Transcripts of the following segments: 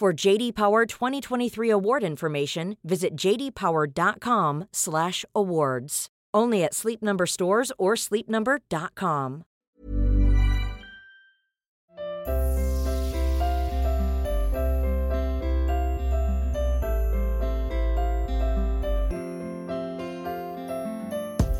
For JD Power 2023 award information, visit jdpower.com/awards. Only at Sleep Number stores or sleepnumber.com.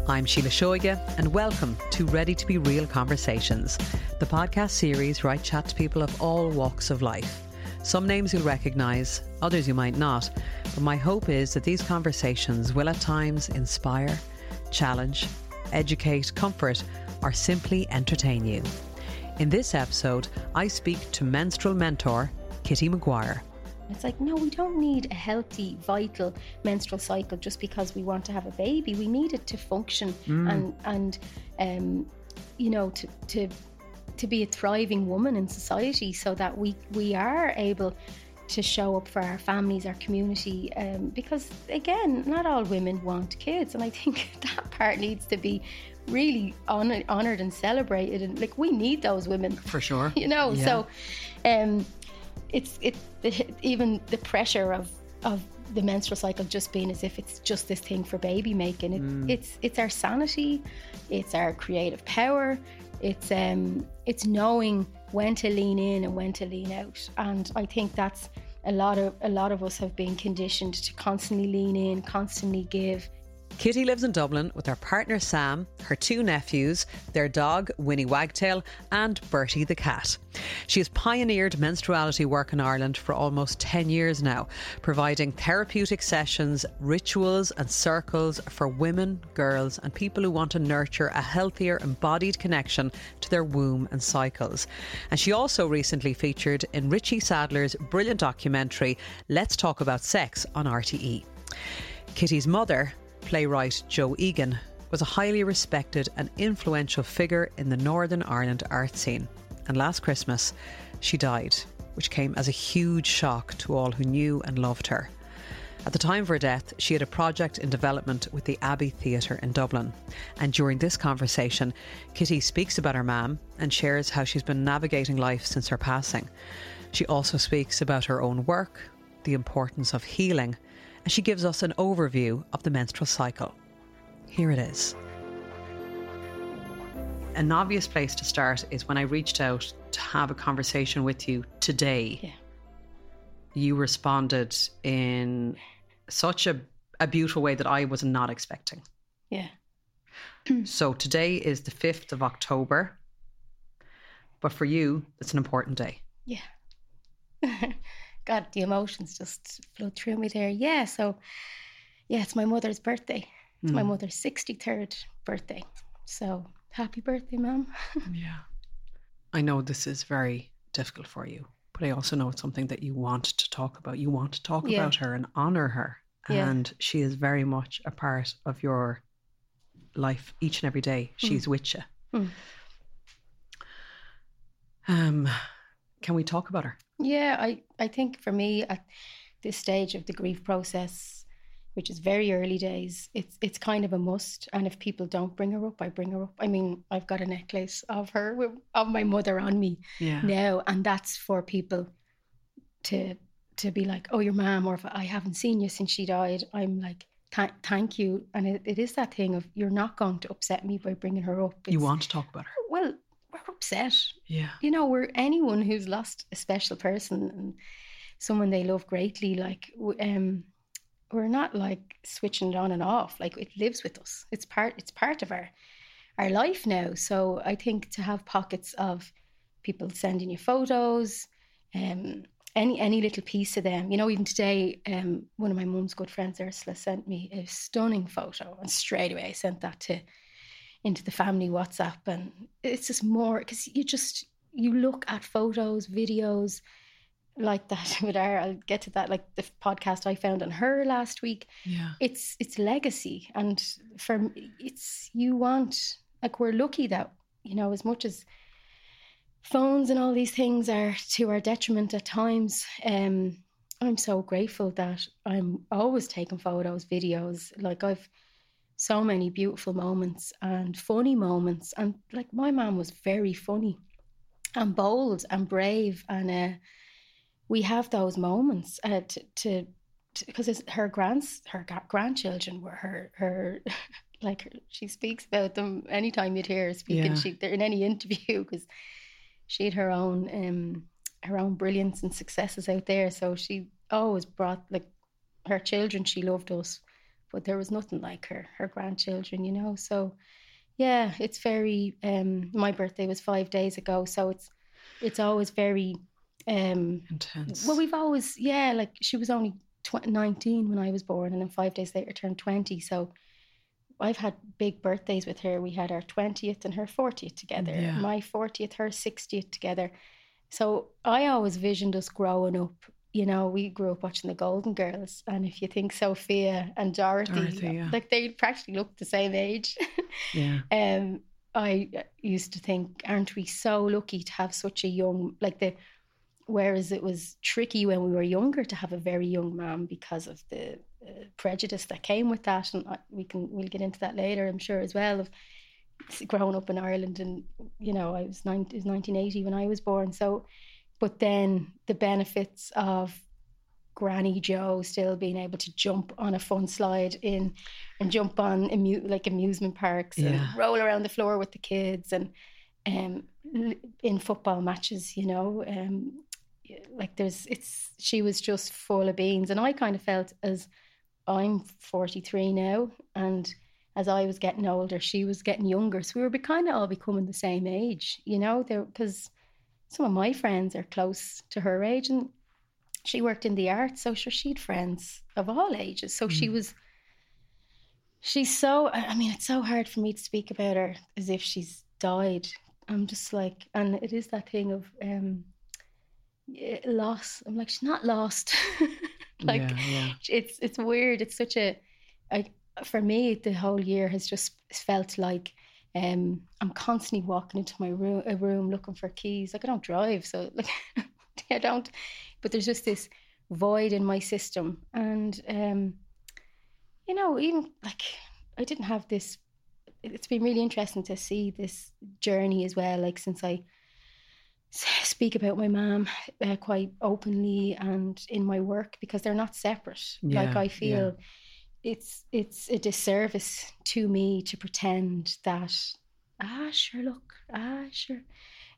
I'm Sheila Shoiga, and welcome to Ready to Be Real Conversations, the podcast series where I chat to people of all walks of life. Some names you'll recognise, others you might not, but my hope is that these conversations will at times inspire, challenge, educate, comfort, or simply entertain you. In this episode, I speak to menstrual mentor Kitty Maguire. It's like, no, we don't need a healthy, vital menstrual cycle just because we want to have a baby. We need it to function and and um, you know to to to be a thriving woman in society, so that we we are able to show up for our families, our community. Um, because again, not all women want kids, and I think that part needs to be really honored, honored and celebrated. And like, we need those women For sure. you know Yeah. so um it's it the, even the pressure of of the menstrual cycle just being as if it's just this thing for baby making it, Mm. it's it's our sanity it's our creative power it's um it's knowing when to lean in and when to lean out. And i think that's a lot of a lot of us have been conditioned to constantly lean in constantly give Kitty lives in Dublin with her partner Sam, her two nephews, their dog Winnie Wagtail, and Bertie the cat. She has pioneered menstruality work in Ireland for almost 10 years now, providing therapeutic sessions, rituals, and circles for women, girls, and people who want to nurture a healthier embodied connection to their womb and cycles. And she also recently featured in Richie Sadlier's brilliant documentary, Let's Talk About Sex on RTE. Kitty's mother, playwright Jo Egan, was a highly respected and influential figure in the Northern Ireland art scene. And last Christmas, she died, which came as a huge shock to all who knew and loved her. At the time of her death, she had a project in development with the Abbey Theatre in Dublin. And during this conversation, Kitty speaks about her mum and shares how she's been navigating life since her passing. She also speaks about her own work, the importance of healing, and she gives us an overview of the menstrual cycle. Here it is. An obvious place to start is when I reached out to have a conversation with you today. Yeah. You responded in such a, a beautiful way that I was not expecting. yeah So today is the 5th of October. But for you, it's an important day. Yeah. God, the emotions just flowed through me there. Yeah, so yeah, it's my mother's birthday. It's my mother's 63rd birthday. So happy birthday, ma'am. Yeah. I know this is very difficult for you, but I also know it's something that you want to talk about. You want to talk Yeah. about her and honor her. Yeah. And she is very much a part of your life each and every day. She's with you. Mm. Um, can we talk about her? Yeah, I, I think for me at this stage of the grief process, which is very early days, it's it's kind of a must. And if people don't bring her up, I bring her up. I mean, I've got a necklace of her with, of my mother on me Yeah. now, and that's for people to to be like, oh, your mom, or if I haven't seen you since she died, I'm like, "Tha- thank you. And it, it is that thing of you're not going to upset me by bringing her up. You want to talk about her. Well, upset Yeah. you know, we're anyone who's lost a special person and someone they love greatly. Like, um, we're not like switching it on and off. Like, it lives with us. It's part. It's part of our our life now. So I think to have pockets of people sending you photos, um, any any little piece of them. You know, even today, um, one of my mum's good friends, Ursula, sent me a stunning photo, and straight away I sent that to into the family WhatsApp, and it's just more because you just you look at photos, videos like that with her. I'll get to that, like the podcast I found on her last week. Yeah. It's it's legacy, and for m- it's you want like we're lucky that you know as much as phones and all these things are to our detriment at times. Um, I'm so grateful that I'm always taking photos, videos. Like I've so many beautiful moments and funny moments, and like my mom was very funny and bold and brave, and uh, we have those moments uh, to. because her grands her grandchildren were her her like her, she speaks about them anytime you'd hear her speaking Yeah. she they're in any interview because she had her own um her own brilliance and successes out there so she always brought like her children she loved us but there was nothing like her her grandchildren you know so yeah it's very um my birthday was five days ago so it's it's always very um Intense. well we've always yeah like she was only tw- 19 when i was born and then five days later turned 20 so i've had big birthdays with her we had our 20th and her 40th together Yeah. my 40th her 60th together so i always visioned us growing up you know we grew up watching the golden girls and if you think sophia and dorothy, Dorothy, yeah. like they practically look the same age yeah. um, I used to think, aren't we so lucky to have such a young, like the, whereas it was tricky when we were younger to have a very young man because of the uh, prejudice that came with that, and I, we can we'll get into that later, I'm sure as well. Of growing up in Ireland, and you know, I was nine, it was 1980 when I was born, so, but then the benefits of Granny Jo still being able to jump on a fun slide in and jump on amu- like amusement parks Yeah. and roll around the floor with the kids and um in football matches you know um like there's it's she was just full of beans and I kind of felt as I'm 43 now and as I was getting older she was getting younger so we were kind of all becoming the same age you know there because some of my friends are close to her age and she worked in the arts, so sure she'd friends of all ages. So she was she's so I mean, it's so hard for me to speak about her as if she's died. I'm just like and it is that thing of um loss. I'm like, she's not lost. like yeah, yeah. it's it's weird. It's such a I for me the whole year has just felt like um I'm constantly walking into my room a room looking for keys. Like I don't drive, so like I don't. But there's just this void in my system. And um you know even like I didn't have this it's been really interesting to see this journey as well like since I speak about my mom uh, quite openly and in my work because they're not separate. Like I feel it's it's a disservice to me to pretend that ah sure look ah sure.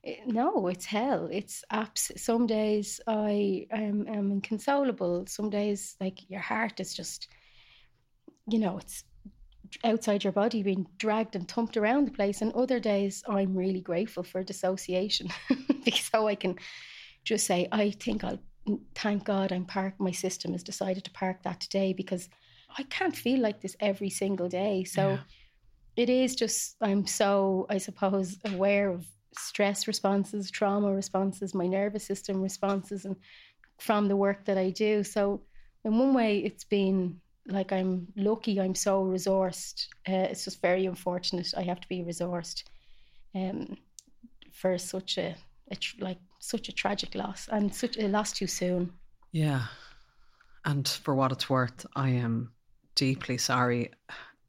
Eh, no it's hell. It's abs some days i am am inconsolable. Some days like your heart is just you know it's outside your body being dragged and thumped around the place. And other days i'm really grateful for dissociation because so i can just say i think i'll thank god i'm parked my system has decided to park that today because i can't feel like this every single day so Yeah. it is just i'm so i suppose aware of stress responses trauma responses my nervous system responses and from the work that i do so in one way it's been like i'm lucky i'm so resourced uh, it's just very unfortunate i have to be resourced um, for such a, a tr- like such a tragic loss and such a loss too soon. Yeah. And for what it's worth, I am deeply sorry.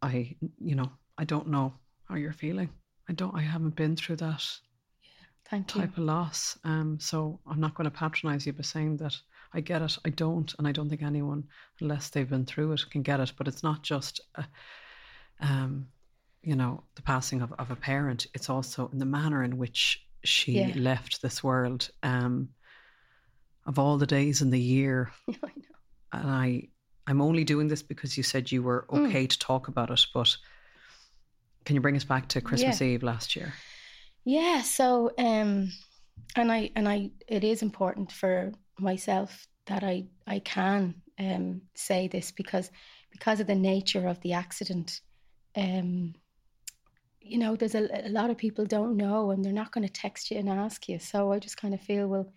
I, you know, I don't know how you're feeling. I don't, I haven't been through that Thank you. type of loss. Um, so I'm not going to patronize you by saying that I get it. I don't, and I don't think anyone, unless they've been through it, can get it. But it's not just, a, um, you know, the passing of, of a parent. It's also in the manner in which she Yeah. left this world. Um, of all the days in the year, I know. and I, I'm only doing this because you said you were Mm. okay to talk about it. But can you bring us back to Christmas Yeah. Eve last year? Yeah, so um and I and I it is important for myself that I I can um say this because because of the nature of the accident um you know there's a, a lot of people don't know and they're not going to text you and ask you so I just kind of feel well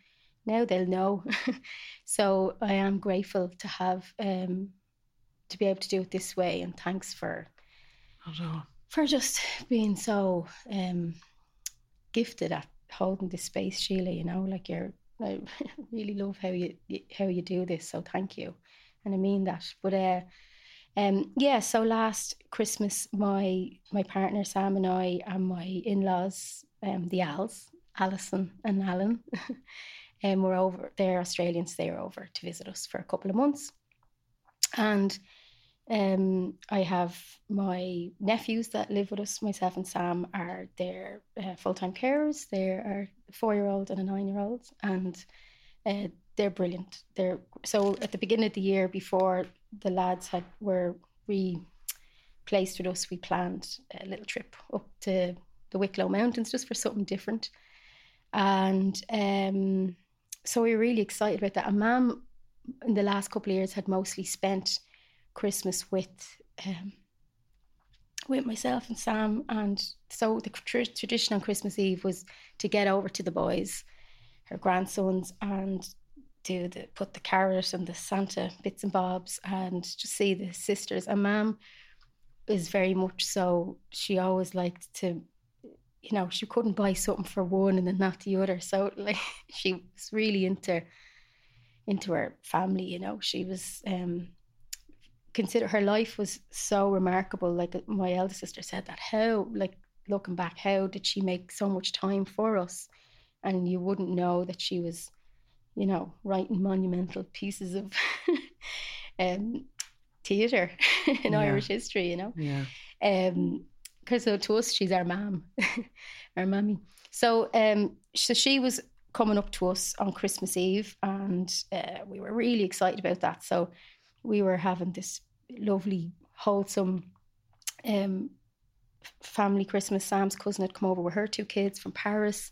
now they'll know so I am grateful to have um to be able to do it this way and thanks for I don't know. for just being so um, gifted at holding this space, Sheila. You know, like you're. I really love how you how you do this. So thank you, and I mean that. But uh, um, yeah. So last Christmas, my my partner Sam and I and my in laws, um, the Als, Alison and Alan, um, were over. They're Australians. They were over to visit us for a couple of months, and um, I have my nephews that live with us. Myself and Sam are their uh, full time carers. They're a four year old and a nine year old, and uh, they're brilliant. They're so at the beginning of the year, before the lads had were replaced with us, we planned a little trip up to the Wicklow Mountains just for something different, and um, so we were really excited about that. And Mum, in the last couple of years, had mostly spent Christmas with um, with myself and Sam, and so the tr- tradition on Christmas Eve was to get over to the boys, her grandsons, and do the put the carrot and the Santa bits and bobs, and just see the sisters. And Mum is very much so. She always liked to. You know, she couldn't buy something for one and then not the other. So, like, she was really into into her family. You know, she was um, consider her life was so remarkable. Like uh, my elder sister said that how like looking back, how did she make so much time for us? And you wouldn't know that she was, you know, writing monumental pieces of um, theatre in Yeah. Irish history, you know. Yeah. Um, because to us, she's our mum, our mummy. So, um, so she was coming up to us on Christmas Eve, and uh, we were really excited about that. So, we were having this lovely, wholesome, um, family Christmas. Sam's cousin had come over with her two kids from Paris.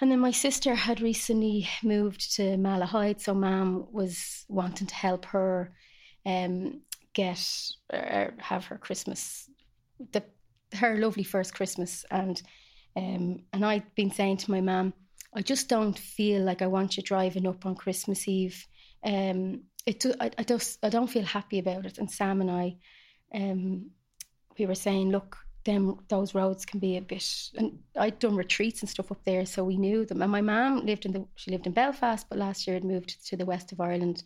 And then my sister had recently moved to Malahide, so Mam was wanting to help her um, get uh, have her Christmas, the her lovely first Christmas, and um, and I'd been saying to my mum, I just don't feel like I want you driving up on Christmas Eve. Um, it I, I just I don't feel happy about it. And Sam and I, um, we were saying, look, them those roads can be a bit. And I'd done retreats and stuff up there, so we knew them. And my mum lived in the she lived in Belfast, but last year had moved to the west of Ireland,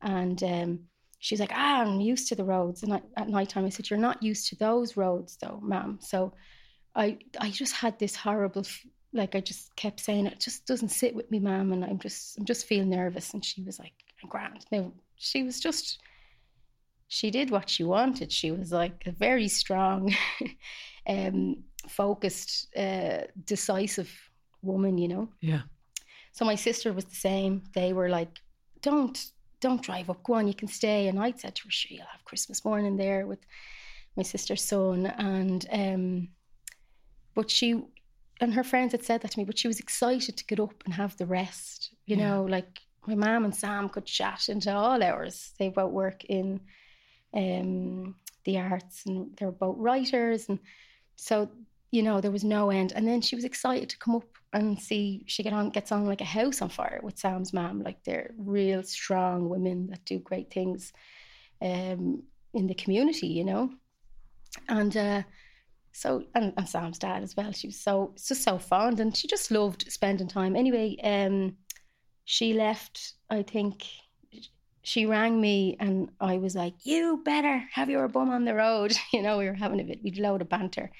and um, she's like, ah, I'm used to the roads. And I, at night time, I said, you're not used to those roads, though, ma'am. So I I just had this horrible. Like I just kept saying it just doesn't sit with me, ma'am, and I'm just I'm just feeling nervous. And she was like, "Grand." Now she was just she did what she wanted. She was like a very strong, um, focused, uh, decisive woman, you know. Yeah. So my sister was the same. They were like, "Don't, don't drive up. Go on, you can stay." And I said to her, "Sure, you'll have Christmas morning there with my sister's son." And um, but she and her friends had said that to me, but she was excited to get up and have the rest. You Yeah. know, like my mum and Sam could chat into all hours. They both work in um, the arts, and they're both writers, and so you know there was no end. And then she was excited to come up and see she get on gets on like a house on fire with Sam's mom. Like they're real strong women that do great things um, in the community, you know. And uh, so and, and Sam's dad as well. She was so just so fond, and she just loved spending time. Anyway, um, she left. I think she rang me, and I was like, "You better have your bum on the road." You know, we were having a bit, we'd load of banter,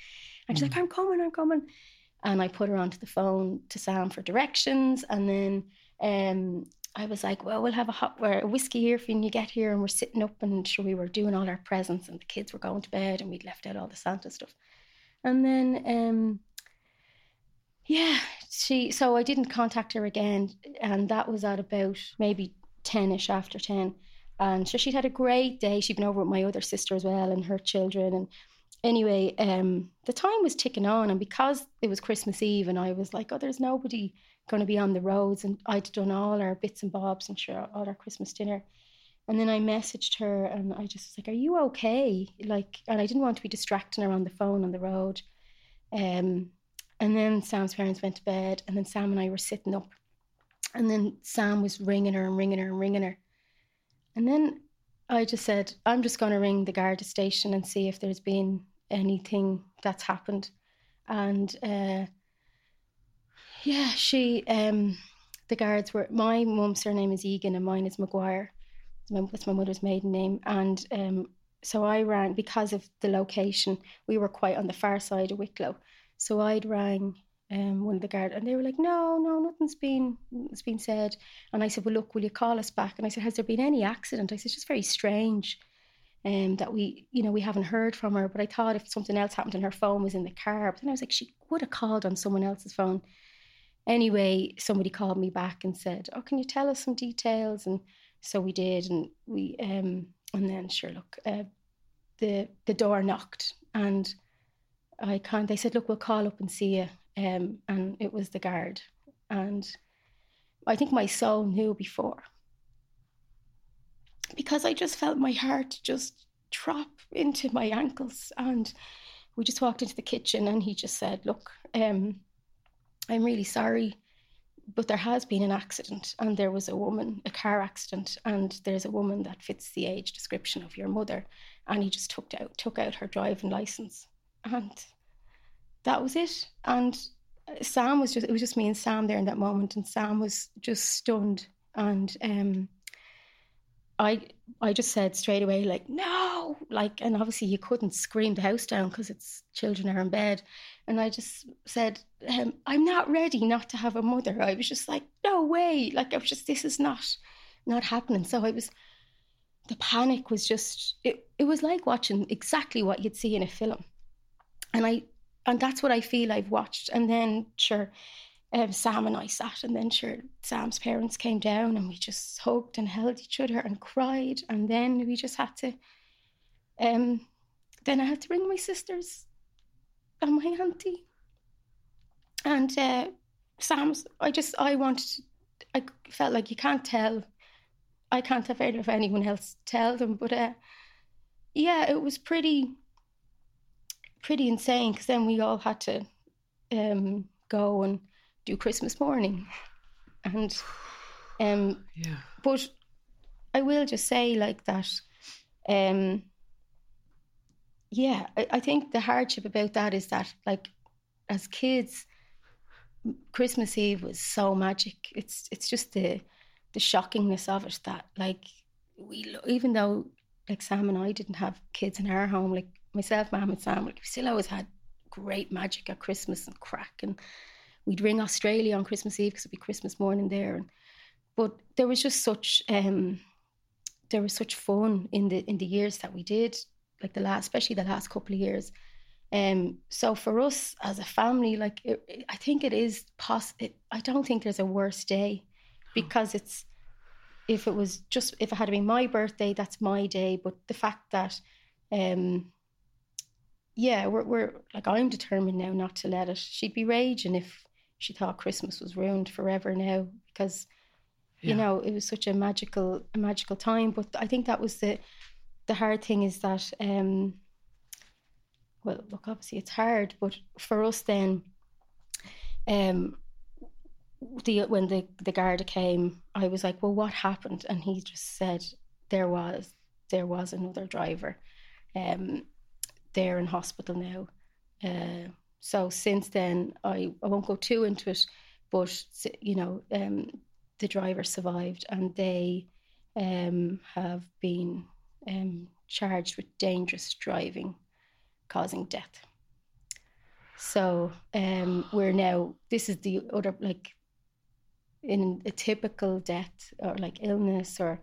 and she's like, "I'm coming, I'm coming," and I put her onto the phone to Sam for directions, and then um, I was like, well, we'll have a hot a whiskey here for when you get here. And we're sitting up and sure we were doing all our presents and the kids were going to bed and we'd left out all the Santa stuff. And then, um, yeah, she, so I didn't contact her again. And that was at about maybe 10 ish after 10. And so she'd had a great day. She'd been over with my other sister as well and her children. And anyway, um, the time was ticking on. And because it was Christmas Eve and I was like, oh, there's nobody going to be on the roads, and I'd done all our bits and bobs and sure all our Christmas dinner. And then I messaged her, and I just was like, "Are you okay?" Like, and I didn't want to be distracting her on the phone on the road. Um, and then Sam's parents went to bed, and then Sam and I were sitting up, and then Sam was ringing her and ringing her and ringing her, and then I just said, "I'm just going to ring the Garda station and see if there's been anything that's happened," and. Uh, yeah, she, um, the guards were, my mum's surname is Egan and mine is Maguire. That's my mother's maiden name. And um, so I rang, because of the location, we were quite on the far side of Wicklow. So I'd rang um, one of the guards and they were like, no, no, nothing's been, it's been said. And I said, well, look, will you call us back? And I said, has there been any accident? I said, it's just very strange um, that we, you know, we haven't heard from her. But I thought if something else happened and her phone was in the car, but then I was like, she would have called on someone else's phone. Anyway, somebody called me back and said, "Oh, can you tell us some details?" And so we did, and we um, and then sure, look, uh, the the door knocked, and I can't. They said, "Look, we'll call up and see you," um, and it was the guard, and I think my soul knew before because I just felt my heart just drop into my ankles, and we just walked into the kitchen, and he just said, "Look." Um, I'm really sorry, but there has been an accident, and there was a woman, a car accident, and there's a woman that fits the age description of your mother, and he just took out took out her driving license, and that was it. And Sam was just it was just me and Sam there in that moment, and Sam was just stunned, and um, I I just said straight away like no! Like and obviously you couldn't scream the house down because it's children are in bed. And I just said um, I'm not ready not to have a mother. I was just like no way! Like I was just this is not not happening. So I was the panic was just it, it was like watching exactly what you'd see in a film. And I and that's what I feel I've watched and then sure um, Sam and I sat, and then sure, Sam's parents came down, and we just hugged and held each other and cried, and then we just had to. Um, then I had to ring my sisters and my auntie, and uh, Sam's. I just I wanted. I felt like you can't tell. I can't have of anyone else tell them, but uh, yeah, it was pretty, pretty insane because then we all had to um, go and do Christmas morning. And um yeah. but I will just say like that um yeah, I, I think the hardship about that is that like as kids Christmas Eve was so magic. It's it's just the the shockingness of it that like we even though like Sam and I didn't have kids in our home, like myself, and Sam, we still always had great magic at Christmas and crack and we'd ring Australia on Christmas Eve because it'd be Christmas morning there. And, but there was just such um, there was such fun in the in the years that we did, like the last, especially the last couple of years. Um, so for us as a family, like it, it, I think it is possible. I don't think there's a worse day because it's if it was just if it had been my birthday, that's my day. But the fact that, um, yeah, we're we're like I'm determined now not to let it. She'd be raging if she thought Christmas was ruined forever now because yeah. you know it was such a magical a magical time but I think that was the the hard thing is that um well look obviously it's hard but for us then um the when the the Garda came I was like well what happened and he just said there was there was another driver um there in hospital now uh, so since then, I, I won't go too into it, but you know, um, the driver survived, and they um, have been um, charged with dangerous driving, causing death. So um, we're now. This is the other like in a typical death or like illness or,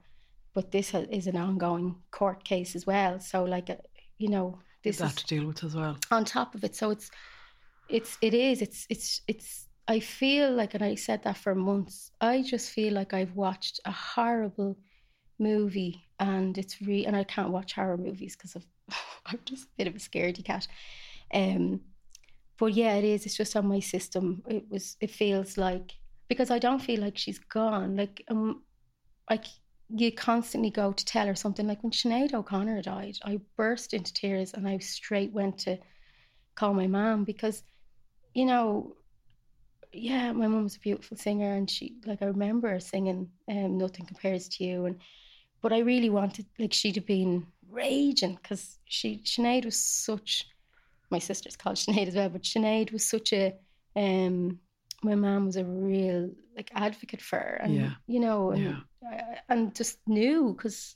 but this is an ongoing court case as well. So like, uh, you know, this that is to deal with as well. on top of it. So it's, it's, it is, it's, it's, it's, I feel like, and I said that for months, I just feel like I've watched a horrible movie and it's re and I can't watch horror movies because of I'm just a bit of a scaredy cat. Um but yeah, it is. It's just on my system. It was it feels like because I don't feel like she's gone. Like um like you constantly go to tell her something like when Sinead O'Connor died, I burst into tears and I straight went to call my mom because, you know, yeah, my mum was a beautiful singer and she like I remember her singing um, Nothing Compares to You and but I really wanted like she'd have been raging because she Sinead was such my sister's called Sinead as well, but Sinead was such a um my mom was a real like advocate for her and Yeah. you know and Yeah. I- and just knew because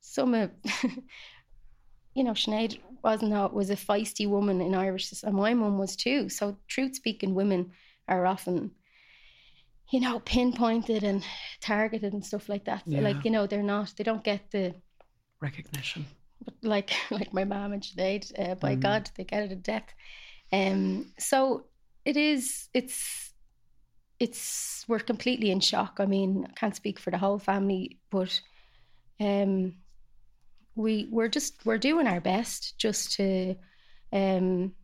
some of you know Sinead wasn't a, was a feisty woman in Irish and my mum was too so truth speaking women are often you know pinpointed and targeted and stuff like that Yeah. like you know they're not they don't get the Recognition. but like like my mom and Sinead, uh, by Mhm. God, they get it to death. Um, so it is. It's it's we're completely in shock. I mean, I can't speak for the whole family, but um, we we're just we're doing our best just to um.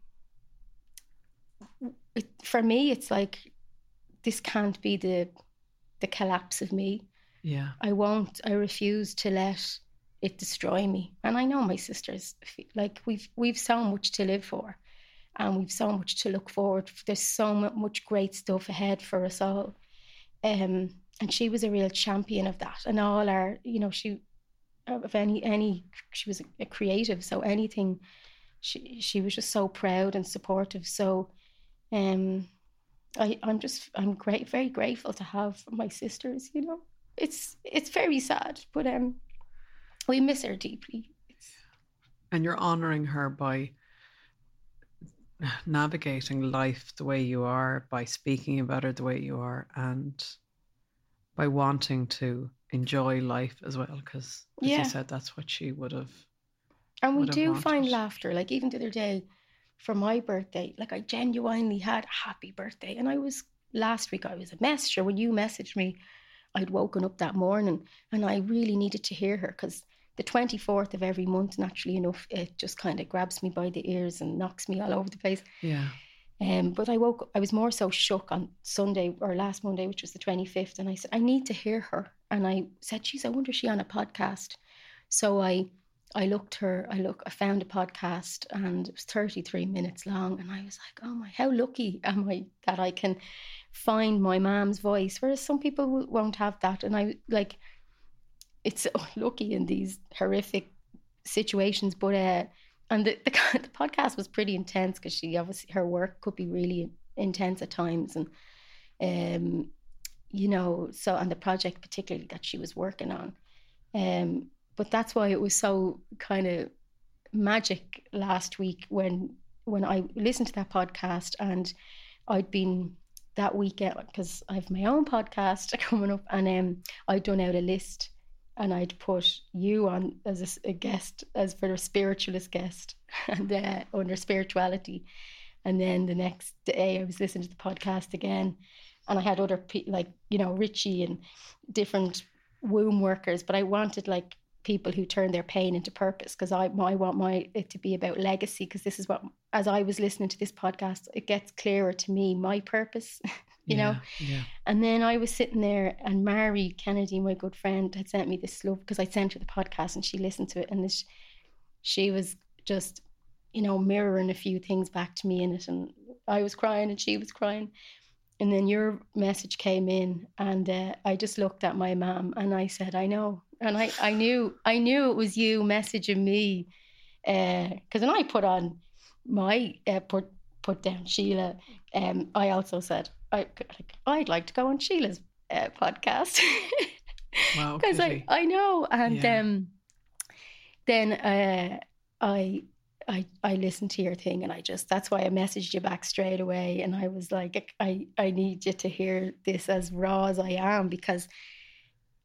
It, for me, it's like this can't be the the collapse of me. Yeah. I won't. I refuse to let it destroy me. And I know my sisters. Like we've we've so much to live for, and we've so much to look forward. There's so much great stuff ahead for us all. Um, and she was a real champion of that. And all our, you know, she of any any she was a creative, so anything. She she was just so proud and supportive. So, um, I I'm just I'm great very grateful to have my sisters. You know, it's it's very sad, but um, we miss her deeply. It's, And you're honoring her by navigating life the way you are, by speaking about it the way you are, and by wanting to enjoy life as well. Because, as Yeah. you said, that's what she would have. and we do find laughter. Like even the other day, for my birthday, like I genuinely had a happy birthday, and I was last week. I was a mess. Sure, when you messaged me, I'd woken up that morning, and I really needed to hear her because the twenty fourth of every month, naturally enough, it just kind of grabs me by the ears and knocks me all over the place. Yeah. Um, but I woke. I was more so shook on Sunday or last Monday, which was the twenty fifth, and I said I need to hear her. And I said, "Geez, I wonder is she on a podcast." So I, I looked her. I look. I found a podcast, and it was thirty three minutes long, and I was like, "Oh my, how lucky am I that I can find my mom's voice?" Whereas some people won't have that, and I like. It's so lucky in these horrific situations, but uh, and the, the the podcast was pretty intense because she obviously her work could be really intense at times and um you know so and the project particularly that she was working on. Um but that's why it was so kind of magic last week when when I listened to that podcast and I'd been that weekend because I have my own podcast coming up and um I'd done out a list and I'd put you on as a guest as for a spiritualist guest and uh, under spirituality. And then the next day I was listening to the podcast again and I had other people like you know Richie and different womb workers but I wanted like people who turn their pain into purpose because I, I want my it to be about legacy because this is what as I was listening to this podcast it gets clearer to me my purpose you know Yeah. and then I was sitting there, and Mary Kennedy, my good friend, had sent me this love because I sent her the podcast and she listened to it. And this, she was just, you know, mirroring a few things back to me in it. And I was crying and she was crying. And then your message came in, and uh, I just looked at my mom and I said, I know. And I, I knew, I knew it was you messaging me. Because when I put on my uh, put put down Sheila. Um, I also said I, I'd like to go on Sheila's uh, podcast. Wow, because I. I know and Yeah. um then uh I I I listened to your thing and I just that's why I messaged you back straight away and I was like I I need you to hear this as raw as I am because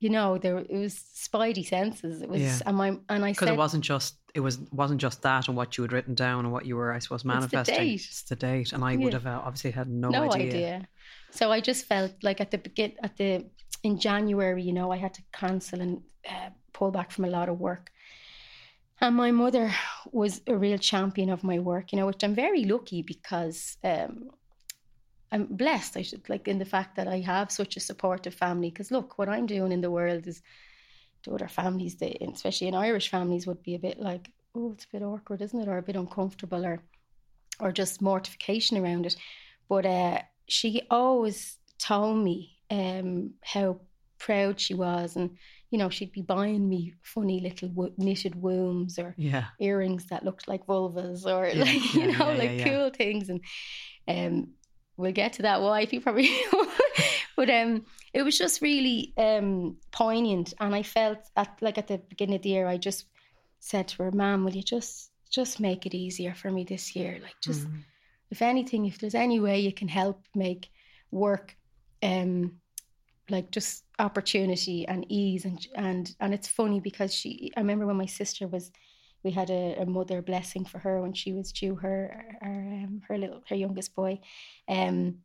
you know there it was spidey senses it was Yeah. and my and I because said it wasn't just it was wasn't just that and what you had written down and what you were I suppose manifesting. The date. It's the date, and I would have uh, obviously had no, no idea. idea. So I just felt like at the begin at the in January, you know, I had to cancel and uh, pull back from a lot of work. And my mother was a real champion of my work, you know, which I'm very lucky because um, I'm blessed. I should like in the fact that I have such a supportive family. Because look, what I'm doing in the world is to other families, they, especially in Irish families, would be a bit like, oh, it's a bit awkward, isn't it, or a bit uncomfortable, or or just mortification around it. But uh, she always told me um, how proud she was, and you know she'd be buying me funny little wo- knitted wombs or Yeah, earrings that looked like vulvas or Yeah, like you yeah, know like cool things and um we'll get to that wife you probably but um it was just really um poignant and I felt at like at the beginning of the year I just said to her mom will you just just make it easier for me this year like just Mm. if anything if there's any way you can help make work um like just opportunity and ease and and and it's funny because she I remember when my sister was we had a, a mother blessing for her when she was due her her um, her little her youngest boy. Um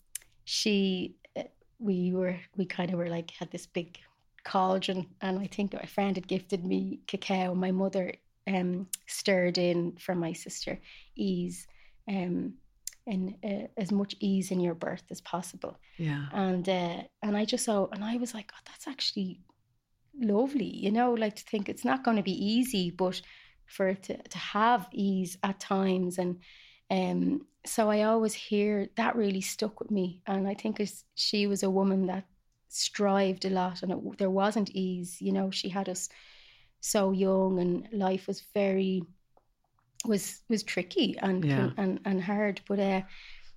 she uh, we were we kind of were like had this big cauldron and I think a friend had gifted me cacao. My mother um stirred in for my sister ease um and uh, as much ease in your birth as possible. Yeah, and uh, and I just saw and I was like, oh, that's actually lovely, you know, like to think it's not going to be easy, but for it to, to have ease at times, and um, so I always hear that really stuck with me, and I think as she was a woman that strived a lot, and it, there wasn't ease, you know, she had us so young, and life was very was was tricky and Yeah. and and hard, but uh,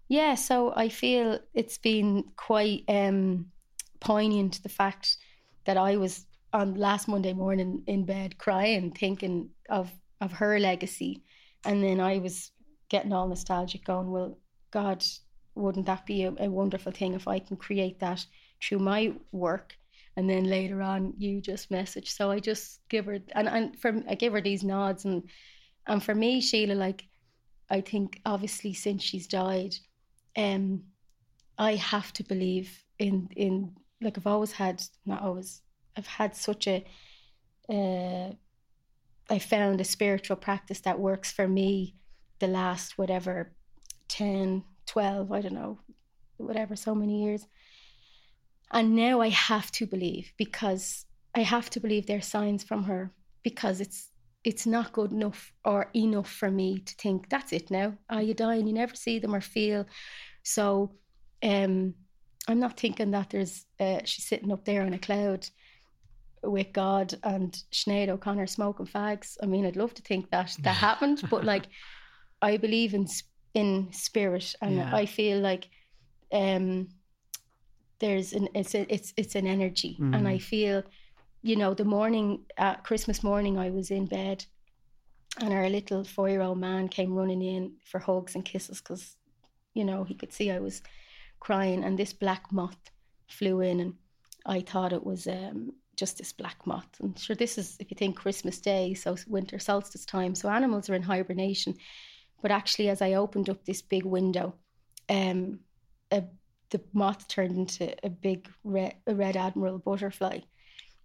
yeah, so I feel it's been quite um, poignant the fact that I was on last Monday morning in bed crying, thinking of of her legacy, and then I was getting all nostalgic, going, "Well, God, wouldn't that be a, a wonderful thing if I can create that through my work?" And then later on, you just message. So I just give her and and from I give her these nods, and and for me, Sheila, like I think obviously since she's died, um, I have to believe in in like I've always had not always I've had such a uh, I found a spiritual practice that works for me the last whatever 10 12 I don't know whatever so many years and now I have to believe because I have to believe there's signs from her because it's it's not good enough or enough for me to think that's it now. Are you dying? You never see them or feel. So um I'm not thinking that there's uh, she's sitting up there on a cloud with God and Sinead O'Connor smoking fags. I mean, I'd love to think that that happened, but like I believe in in spirit, and Yeah. I feel like um there's an it's a, it's it's an energy, and I feel you know the morning at Christmas morning I was in bed, and our little four year old man came running in for hugs and kisses because you know he could see I was crying, and this black moth flew in, and I thought it was um, just this black moth. And sure, this is if you think Christmas Day, so winter solstice time, so animals are in hibernation. But actually, as I opened up this big window, um, a, the moth turned into a big red, a red admiral butterfly,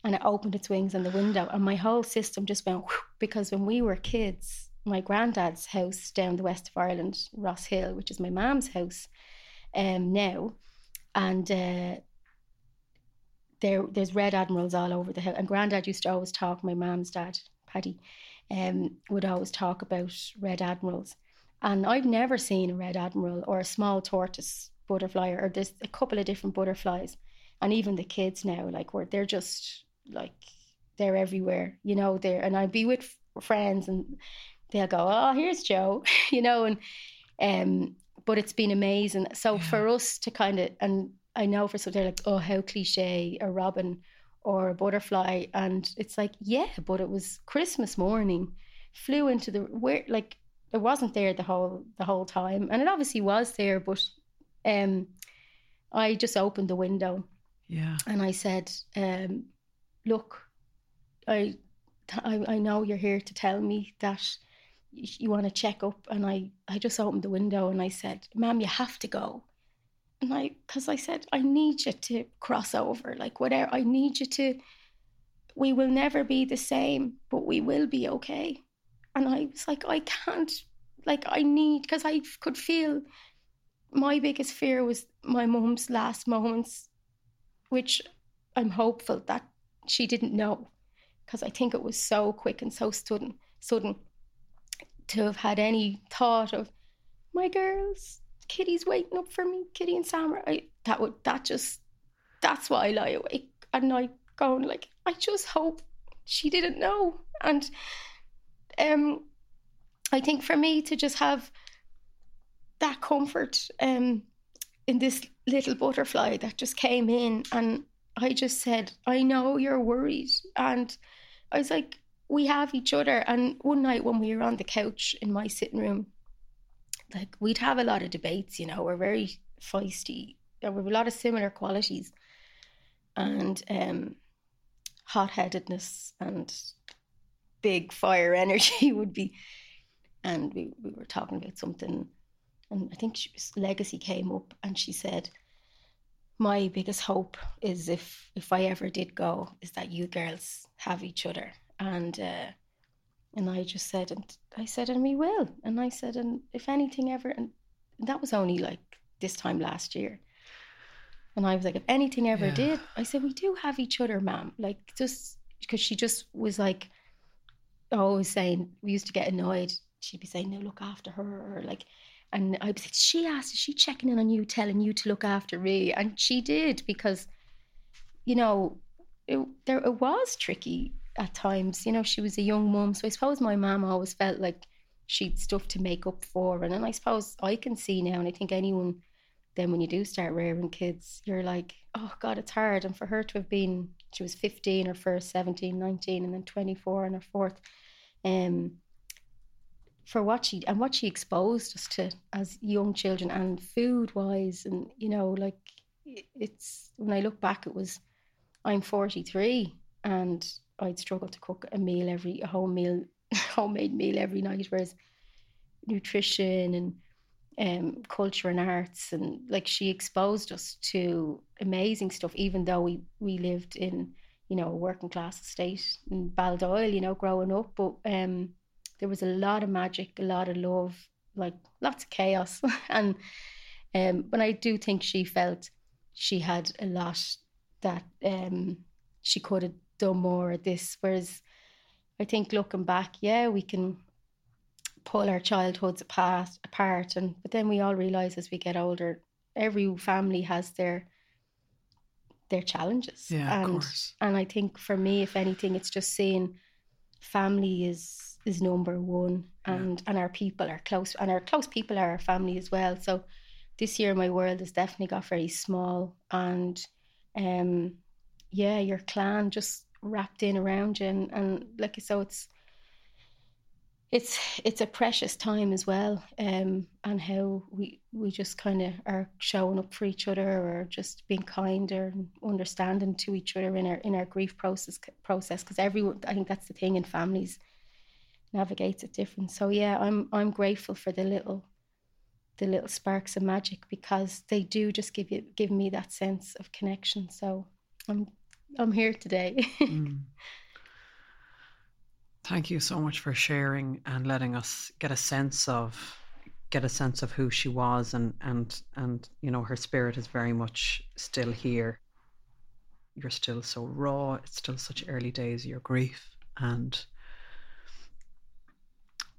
and it opened its wings on the window, and my whole system just went whew, because when we were kids, my granddad's house down the west of Ireland, Ross Hill, which is my mom's house, um, now, and uh, there there's red admirals all over the hill. And Grandad used to always talk. My mom's dad, Paddy, um, would always talk about red admirals. And I've never seen a red admiral or a small tortoise butterfly, or there's a couple of different butterflies. And even the kids now, like where they're just like they're everywhere, you know. They're and I'd be with friends and they'll go, "Oh, here's Jo," you know, and um, but it's been amazing. So for us to kind of, and I know for some they're like, oh, how cliche a robin or a butterfly, and it's like, yeah, but it was Christmas morning, flew into the where like it wasn't there the whole the whole time, and it obviously was there, but um, I just opened the window Yeah. and I said, um, "Look, I, I, I know you're here to tell me that you, you want to check up." And I, I just opened the window and I said, "Ma'am, you have to go." And I, because I said, "I need you to cross over, like whatever. I need you to. We will never be the same, but we will be okay." And I was like, "I can't." Like I need because I could feel my biggest fear was my mum's last moments which I'm hopeful that she didn't know because I think it was so quick and so sudden, sudden to have had any thought of my girls, Kitty's waiting up for me, Kitty and Sam. I, that would that just that's why I lie awake at night going like I just hope she didn't know and um I think for me to just have that comfort um in this little butterfly that just came in and I just said, I know you're worried. And I was like, we have each other. And one night when we were on the couch in my sitting room, like we'd have a lot of debates, you know, we're very feisty. There were a lot of similar qualities and um hot headedness and big fire energy would be and we, we were talking about something and I think she legacy came up and she said, "My biggest hope is if if I ever did go, is that you girls have each other." And uh, and I just said, and I said, and we will. And I said, and if anything ever, and that was only like this time last year. And I was like, if anything ever Yeah. did, I said, we do have each other, ma'am. Like just because she just was like always saying we used to get annoyed. She'd be saying, "No, look after her," or like, and I'd be "She asked, is she checking in on you, telling you to look after me?" And she did because, you know, it there it was tricky at times. You know, she was a young mum, so I suppose my mum always felt like she'd stuff to make up for, and then I suppose I can see now, and I think anyone. Then when you do start rearing kids, you're like, oh God, it's hard. And for her to have been, she was 15 her first, 17, 19, and then 24 and her fourth. Um, for what she and what she exposed us to as young children and food wise and you know like it's when i look back it was i'm 43 and i'd struggle to cook a meal every a home meal homemade meal every night whereas nutrition and um, culture and arts and like she exposed us to amazing stuff even though we we lived in you know a working class estate in Baldoyle you know growing up. But um there was a lot of magic a lot of love like lots of chaos. And um but I do think she felt she had a lot that um she could have done more at this. Whereas I think looking back yeah we can pull our childhoods apart apart and but then we all realize as we get older every family has their their challenges. Yeah, of and course. and i think for me if anything it's just saying family is is number one. And and our people are close and our close people are our family as well. So this year my world has definitely got very small. And um yeah your clan just wrapped in around you and, and like so it's it's it's a precious time as well um and how we we just kind of are showing up for each other or just being kinder and understanding to each other in our in our grief process process because everyone i think that's the thing in families navigates it different. So yeah i'm i'm grateful for the little the little sparks of magic because they do just give you give me that sense of connection. So i'm i'm here today Mm. Thank you so much for sharing and letting us get a sense of get a sense of who she was and and and you know her spirit is very much still here. You're still so raw. It's still such early days of your grief and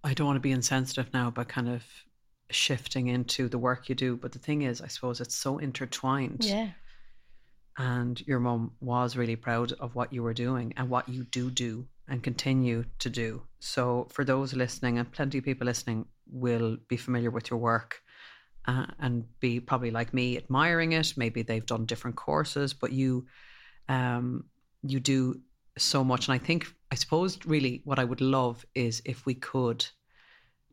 I don't want to be insensitive now but kind of shifting into the work you do, but the thing is I suppose it's so intertwined yeah and your mum was really proud of what you were doing and what you do do and continue to do. So, for those listening, and plenty of people listening will be familiar with your work uh, and be probably like me admiring it. Maybe they've done different courses, but you um, you do so much. And I think I suppose really what I would love is if we could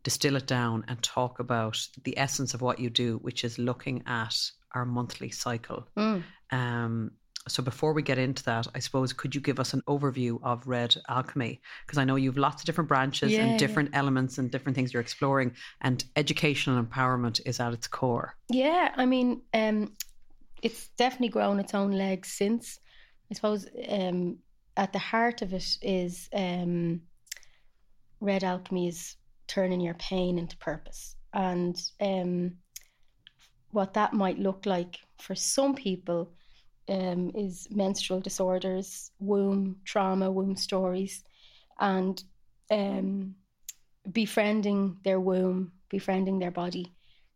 distill it down and talk about the essence of what you do, which is looking at our monthly cycle. Mm. Um, so before we get into that, I suppose could you give us an overview of Red Alchemy? Because I know you have lots of different branches Yeah, and different elements and different things you're exploring, and educational empowerment is at its core. Yeah, I mean, um, it's definitely grown its own legs since. I suppose um, at the heart of it is um, red alchemy is turning your pain into purpose, and um, what that might look like for some people um, is menstrual disorders, womb trauma, womb stories, and um, befriending their womb, befriending their body.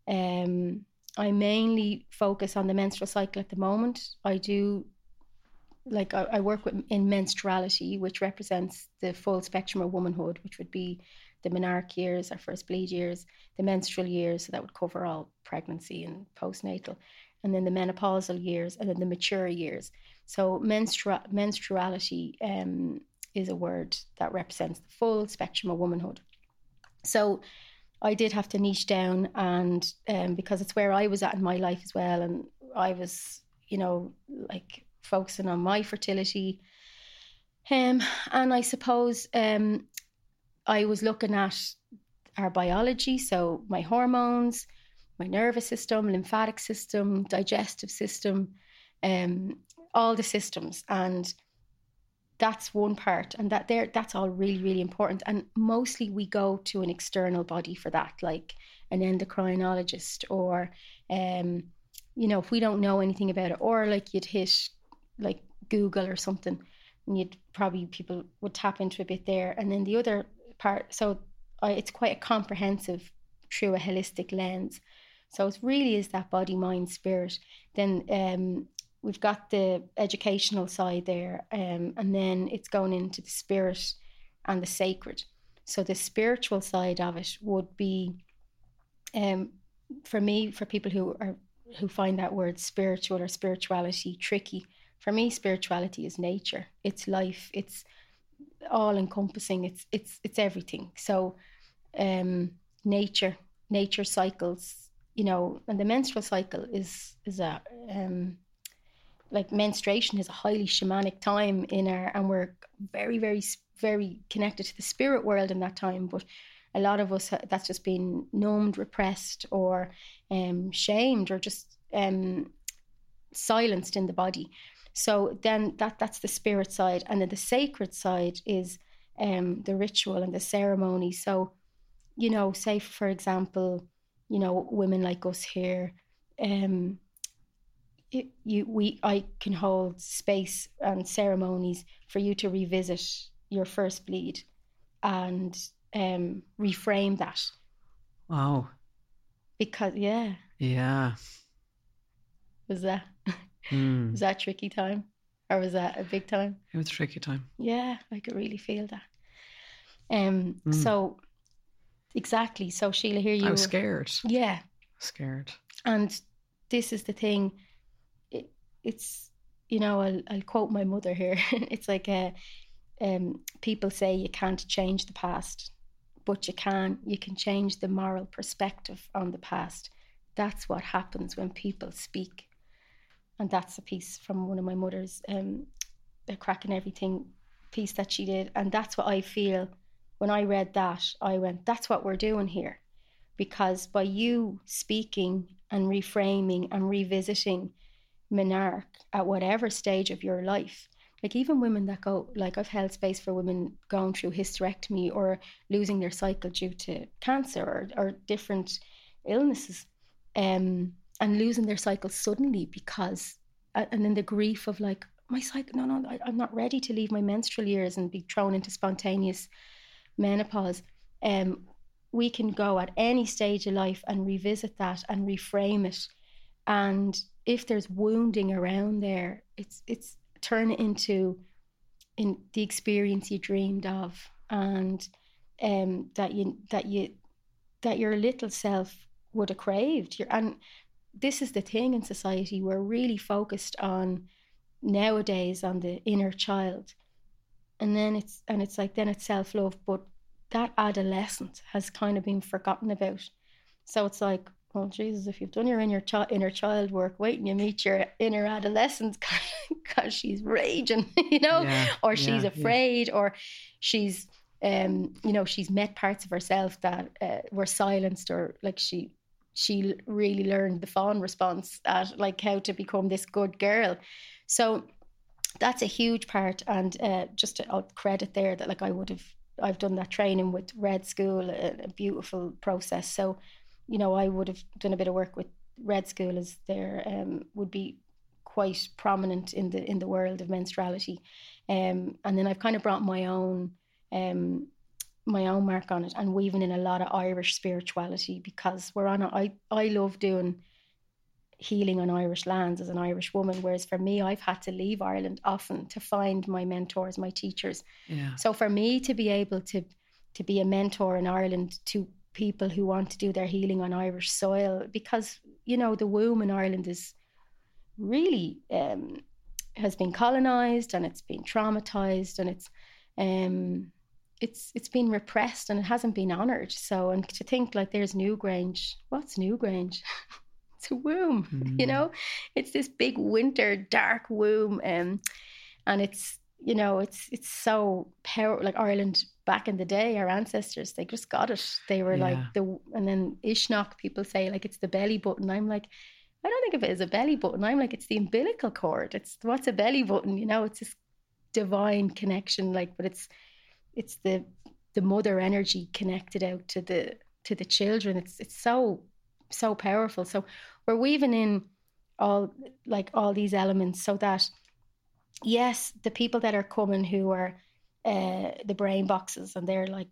Um, I mainly focus on the menstrual cycle at the moment. I do, like, I, I work with in menstruality, which represents the full spectrum of womanhood, which would be the menarche years, our first bleed years, the menstrual years, so that would cover all pregnancy and postnatal, and then the menopausal years, and then the mature years. So menstrua- menstruality um, is a word that represents the full spectrum of womanhood. So I did have to niche down, and um, because it's where I was at in my life as well, and I was, you know, like focusing on my fertility. Um, and I suppose um, I was looking at our biology, so my hormones, my nervous system, lymphatic system, digestive system, um, all the systems, and that's one part, and that there that's all really really important. And mostly we go to an external body for that, like an endocrinologist or, um, you know, if we don't know anything about it, or like you'd hit like Google or something, and you'd probably people would tap into a bit there, and then the other part, so I, it's quite a comprehensive through a holistic lens. So it really is that body, mind, spirit. Then um, we've got the educational side there, um, and then it's going into the spirit and the sacred. So the spiritual side of it would be, um, for me, for people who are who find that word spiritual or spirituality tricky. For me, spirituality is nature. It's life. It's all encompassing. It's it's it's everything. So, um, nature, nature cycles. You know, and the menstrual cycle is is a um, like menstruation is a highly shamanic time in our, and we're very very very connected to the spirit world in that time. But a lot of us that's just been numbed, repressed, or um, shamed, or just um, silenced in the body. So then that that's the spirit side, and then the sacred side is um, the ritual and the ceremony. So, you know, say for example, you know, women like us here, um, it, you we I can hold space and ceremonies for you to revisit your first bleed and um, reframe that Wow. because yeah, Yeah. was that Mm. was that a tricky time or was that a big time? It was a tricky time. Yeah, I could really feel that. Um, Mm. so exactly. So Sheila, here you I was were- scared. Yeah, Scared. and this is the thing. It, it's you know I'll I'll quote my mother here. it's like uh um, people say you can't change the past, but you can. You can change the moral perspective on the past. That's what happens when people speak, and that's a piece from one of my mother's um, a cracking everything piece that she did, and that's what I feel when I read that. I went, that's what we're doing here, because by you speaking and reframing and revisiting menarche at whatever stage of your life. Like even women that go, like I've held space for women going through hysterectomy or losing their cycle due to cancer or, or different illnesses, um, and losing their cycle suddenly because, and then the grief of like my cycle. No, no, I, I'm not ready to leave my menstrual years and be thrown into spontaneous menopause. Um, we can go at any stage of life and revisit that and reframe it, and if there's wounding around there, it's it's turn it into in the experience you dreamed of and um that you that you that your little self would have craved. You're, and this is the thing in society. We're really focused on nowadays on the inner child, and then it's and it's like then it's self love, but that adolescent has kind of been forgotten about. So it's like, well, Jesus, if you've done your inner, chi- inner child work, wait and you meet your inner adolescent because she's raging, you know, Yeah, or she's yeah, yeah. afraid, or she's, um, you know, she's met parts of herself that uh, were silenced, or like she, she really learned the fawn response at like how to become this good girl. So that's a huge part, and uh, just to, I'll credit there that like I would have I've done that training with Red School, a, a beautiful process. So, you know, I would have done a bit of work with Red School as there um, would be quite prominent in the in the world of menstruality, um, and then I've kind of brought my own um, my own mark on it and weaving in a lot of Irish spirituality because we're on. A, I I love doing healing on Irish lands as an Irish woman, whereas for me, I've had to leave Ireland often to find my mentors, my teachers. Yeah. So for me to be able to to be a mentor in Ireland to people who want to do their healing on Irish soil, because you know the womb in Ireland is really um, has been colonized and it's been traumatized and it's um, it's it's been repressed and it hasn't been honored. So and to think like there's Newgrange, what's Newgrange? it's a womb, you know. It's this big winter dark womb, um, and it's you know it's it's so power like Ireland back in the day. Our ancestors they just got it. They were like the and then Uisneach people say like it's the belly button. I'm like. I don't think of it as a belly button. I'm like, it's the umbilical cord. It's what's a belly button, you know, it's this divine connection, like, but it's it's the the mother energy connected out to the to the children. It's it's so so powerful. So we're weaving in all like all these elements so that yes, the people that are coming who are uh, the brain boxes and they're like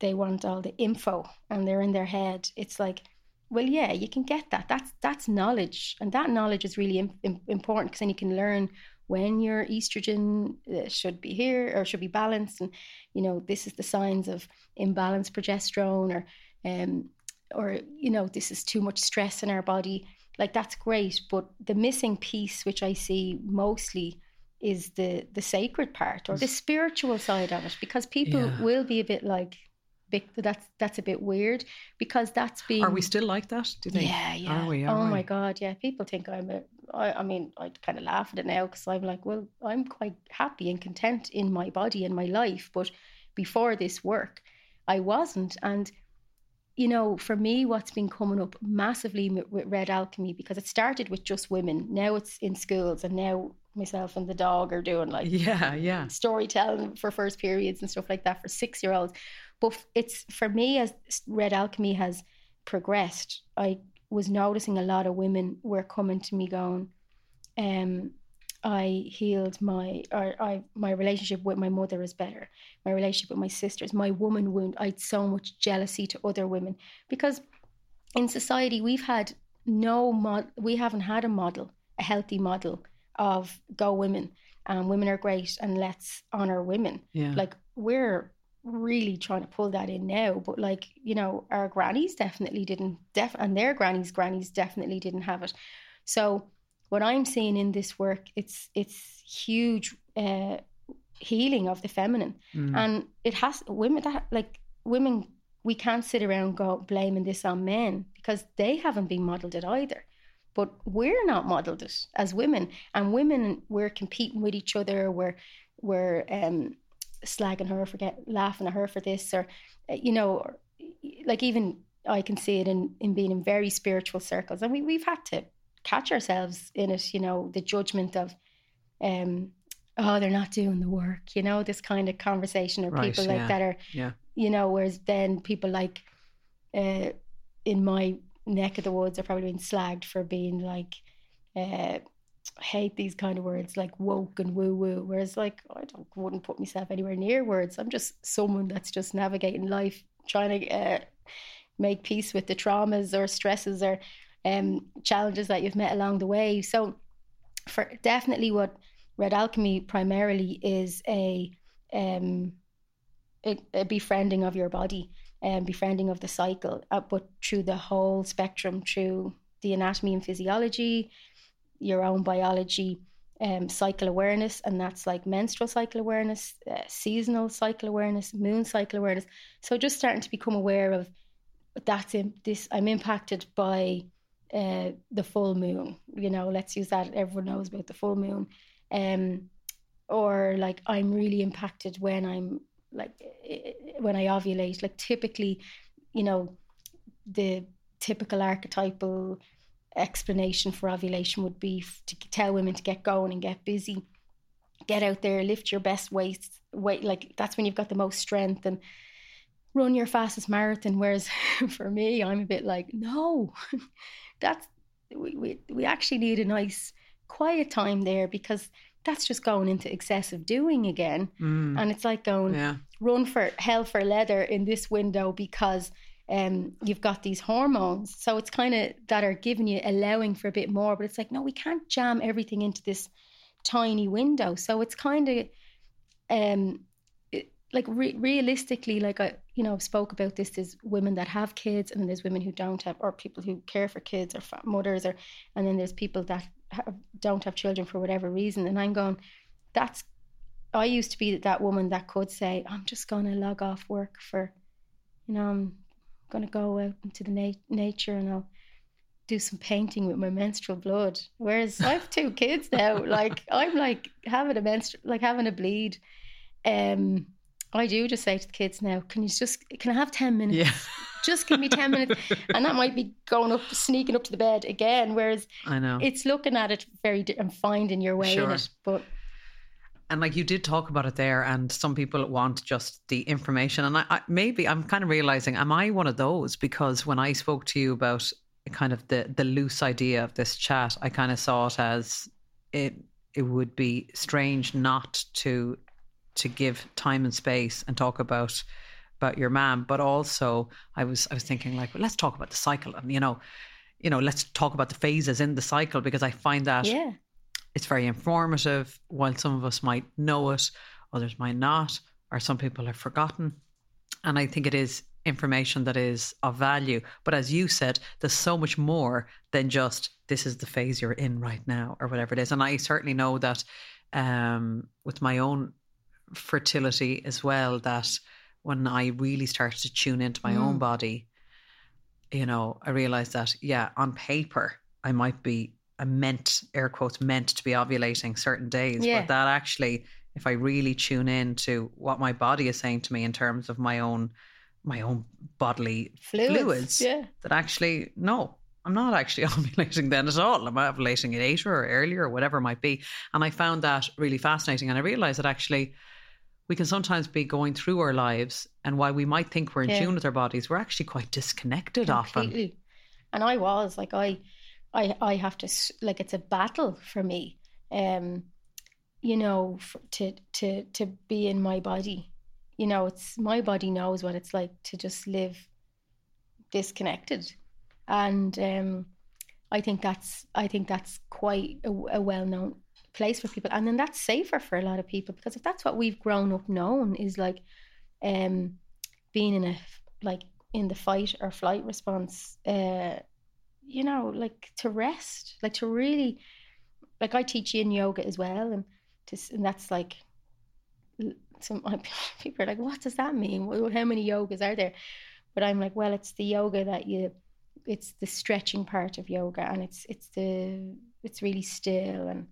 they want all the info and they're in their head. It's like, well, yeah, you can get that. That's that's knowledge, and that knowledge is really im- im- important because then you can learn when your estrogen uh, should be here or should be balanced, and you know this is the signs of imbalanced progesterone, or um, or you know this is too much stress in our body. Like that's great, but the missing piece, which I see mostly, is the the sacred part or the spiritual side of it, because people Yeah. will be a bit like. That's that's a bit weird because that's being. Are we still like that? Do you think? Yeah, yeah. Are we? oh Are my god, yeah. People think I'm a. I, I mean, I kind of laugh at it now because I'm like, well, I'm quite happy and content in my body and my life, but before this work, I wasn't. And you know, for me, what's been coming up massively with, with Red Alchemy because it started with just women. Now it's in schools, and now myself and the dog are doing like Yeah, yeah. storytelling for first periods and stuff like that for six year olds. But it's for me as Red Alchemy has progressed, I was noticing a lot of women were coming to me going, um, I healed my or I my relationship with my mother is better. My relationship with my sisters, my woman wound. I had so much jealousy to other women because in society we've had no mod we haven't had a model, a healthy model of go women and women are great and let's honor women. Yeah. Like we're really trying to pull that in now, but like, you know, our grannies definitely didn't def and their grannies grannies definitely didn't have it. So what I'm seeing in this work, it's it's huge uh, healing of the feminine, Mm. and it has women that like women. We can't sit around go blaming this on men because they haven't been modelled it either. But we're not modelled it as women, and women we're competing with each other. We're we're um, slagging her for get laughing at her for this, or uh, you know, or, like even I can see it in in being in very spiritual circles, and we we've had to catch ourselves in it. You know, the judgment of, um, oh, they're not doing the work. You know, this kind of conversation, or Right, people like yeah. that are, Yeah. you know, whereas then people like, uh, in my neck of the woods are probably being slagged for being like, uh, I hate these kind of words like woke and woo woo. Whereas like I don't wouldn't put myself anywhere near words. I'm just someone that's just navigating life, trying to uh, make peace with the traumas or stresses or um, challenges that you've met along the way. So for definitely what Red Alchemy primarily is a um a, a befriending of your body and befriending of the cycle, uh, but through the whole spectrum, through the anatomy and physiology, your own biology, um, cycle awareness, and that's like menstrual cycle awareness, uh, seasonal cycle awareness, moon cycle awareness. So just starting to become aware of that's in, this. I'm impacted by uh, the full moon. You know, let's use that. Everyone knows about the full moon. Um, or like I'm really impacted when I'm like when I ovulate. Like typically, you know, the typical archetypal explanation for ovulation would be to tell women to get going and get busy, get out there, lift your best weight. Weight like that's when you've got the most strength and run your fastest marathon. Whereas for me, I'm a bit like, no, that's we, we we actually need a nice quiet time there because that's just going into excessive doing again. Mm. And it's like going yeah. run for hell for leather in this window because um, you've got these hormones. So it's kind of that are giving you allowing for a bit more, but it's like, no, we can't jam everything into this tiny window. So it's kind of um, it, like re- realistically, like I, you know, spoke about this. There's women that have kids, and then there's women who don't have, or people who care for kids, or mothers, or and then there's people that have, don't have children for whatever reason. And I'm going, that's, I used to be that woman that could say, I'm just going to log off work for, you know, I'm going to go out into the na- nature and I'll do some painting with my menstrual blood. Whereas I have two kids now, like I'm like having a menstrual, like having a bleed. Um, I do just say to the kids now, can you just, can I have 10 minutes? Yeah. Just give me 10 minutes. And that might be going up, sneaking up to the bed again. Whereas I know it's looking at it very and finding your way sure. in it. But and like you did talk about it there, and some people want just the information. And I, I, maybe I'm kind of realizing, am I one of those? Because when I spoke to you about kind of the the loose idea of this chat, I kind of saw it as it it would be strange not to to give time and space and talk about about your mom, but also I was I was thinking like, well, let's talk about the cycle, and you know, you know, let's talk about the phases in the cycle because I find that yeah. It's very informative. While some of us might know it, others might not, or some people have forgotten, and I think it is information that is of value. But as you said, there's so much more than just this is the phase you're in right now, or whatever it is. And I certainly know that um, with my own fertility as well that when I really started to tune into my mm. own body, you know, I realized that, yeah, on paper, I might be meant, air quotes, meant to be ovulating certain days. Yeah. But that actually, if I really tune in to what my body is saying to me in terms of my own my own bodily fluids, fluids yeah. that actually no, I'm not actually ovulating then at all. I'm ovulating at later or earlier or whatever it might be. And I found that really fascinating. And I realized that actually we can sometimes be going through our lives and while we might think we're in yeah. tune with our bodies we're actually quite disconnected Completely. often and i was like i i i have to like it's a battle for me um you know for, to to to be in my body. You know it's my body knows what it's like to just live disconnected. And um i think that's i think that's quite a, a well-known place for people. And then that's safer for a lot of people because if that's what we've grown up known is like um being in a like in the fight or flight response uh you know like to rest like to really like I teach yin yoga as well and to and that's like some people are like what does that mean how many yogas are there but I'm like well it's the yoga that you it's the stretching part of yoga and it's it's the it's really still and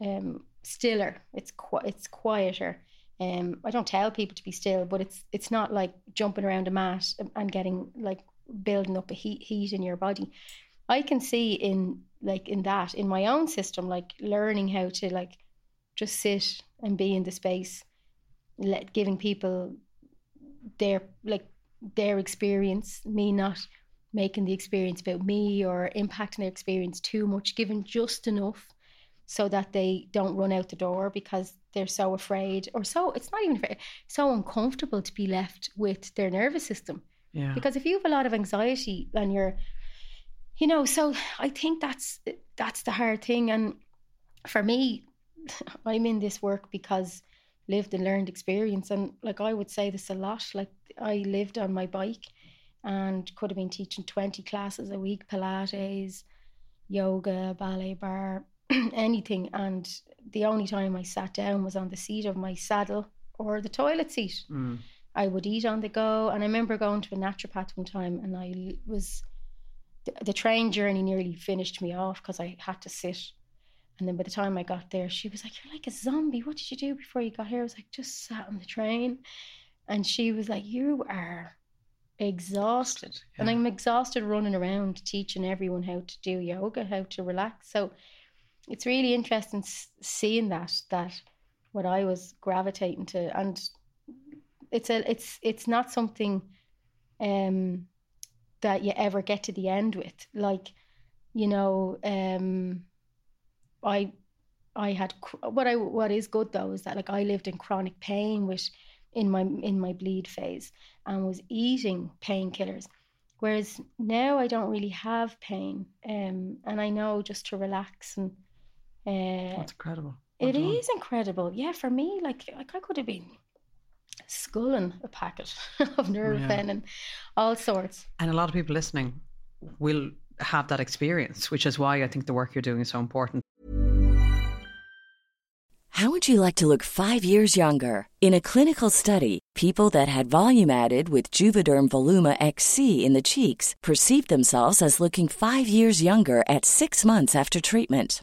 um, stiller. It's qu- it's quieter. Um, I don't tell people to be still, but it's it's not like jumping around a mat and getting like building up a heat heat in your body. I can see in like in that in my own system, like learning how to like just sit and be in the space, let giving people their like their experience, me not making the experience about me or impacting their experience too much, giving just enough so that they don't run out the door because they're so afraid or so it's not even afraid, so uncomfortable to be left with their nervous system. Yeah. Because if you have a lot of anxiety and you're you know, so I think that's that's the hard thing and for me I'm in this work because lived and learned experience and like I would say this a lot like I lived on my bike and could have been teaching 20 classes a week Pilates, yoga, ballet barre, anything. And the only time I sat down was on the seat of my saddle or the toilet seat. Mm. I would eat on the go. And I remember going to a naturopath one time and I was, the, the train journey nearly finished me off because I had to sit. And then by the time I got there, she was like, You're like a zombie. What did you do before you got here? I was like, Just sat on the train. And she was like, You are exhausted. And I'm exhausted running around teaching everyone how to do yoga, how to relax. So it's really interesting seeing that, that what I was gravitating to. And it's a it's it's not something um that you ever get to the end with. Like, you know, um I I had what I what is good though is that like I lived in chronic pain with in my in my bleed phase and was eating painkillers, whereas now I don't really have pain, um, and I know just to relax and uh, That's incredible. it is incredible. Yeah, for me, like like I could have been sculling a packet of Nurofen and all sorts. And a lot of people listening will have that experience, which is why I think the work you're doing is so important. How would you like to look five years younger? In a clinical study, people that had volume added with Juvederm Voluma XC in the cheeks perceived themselves as looking five years younger at six months after treatment.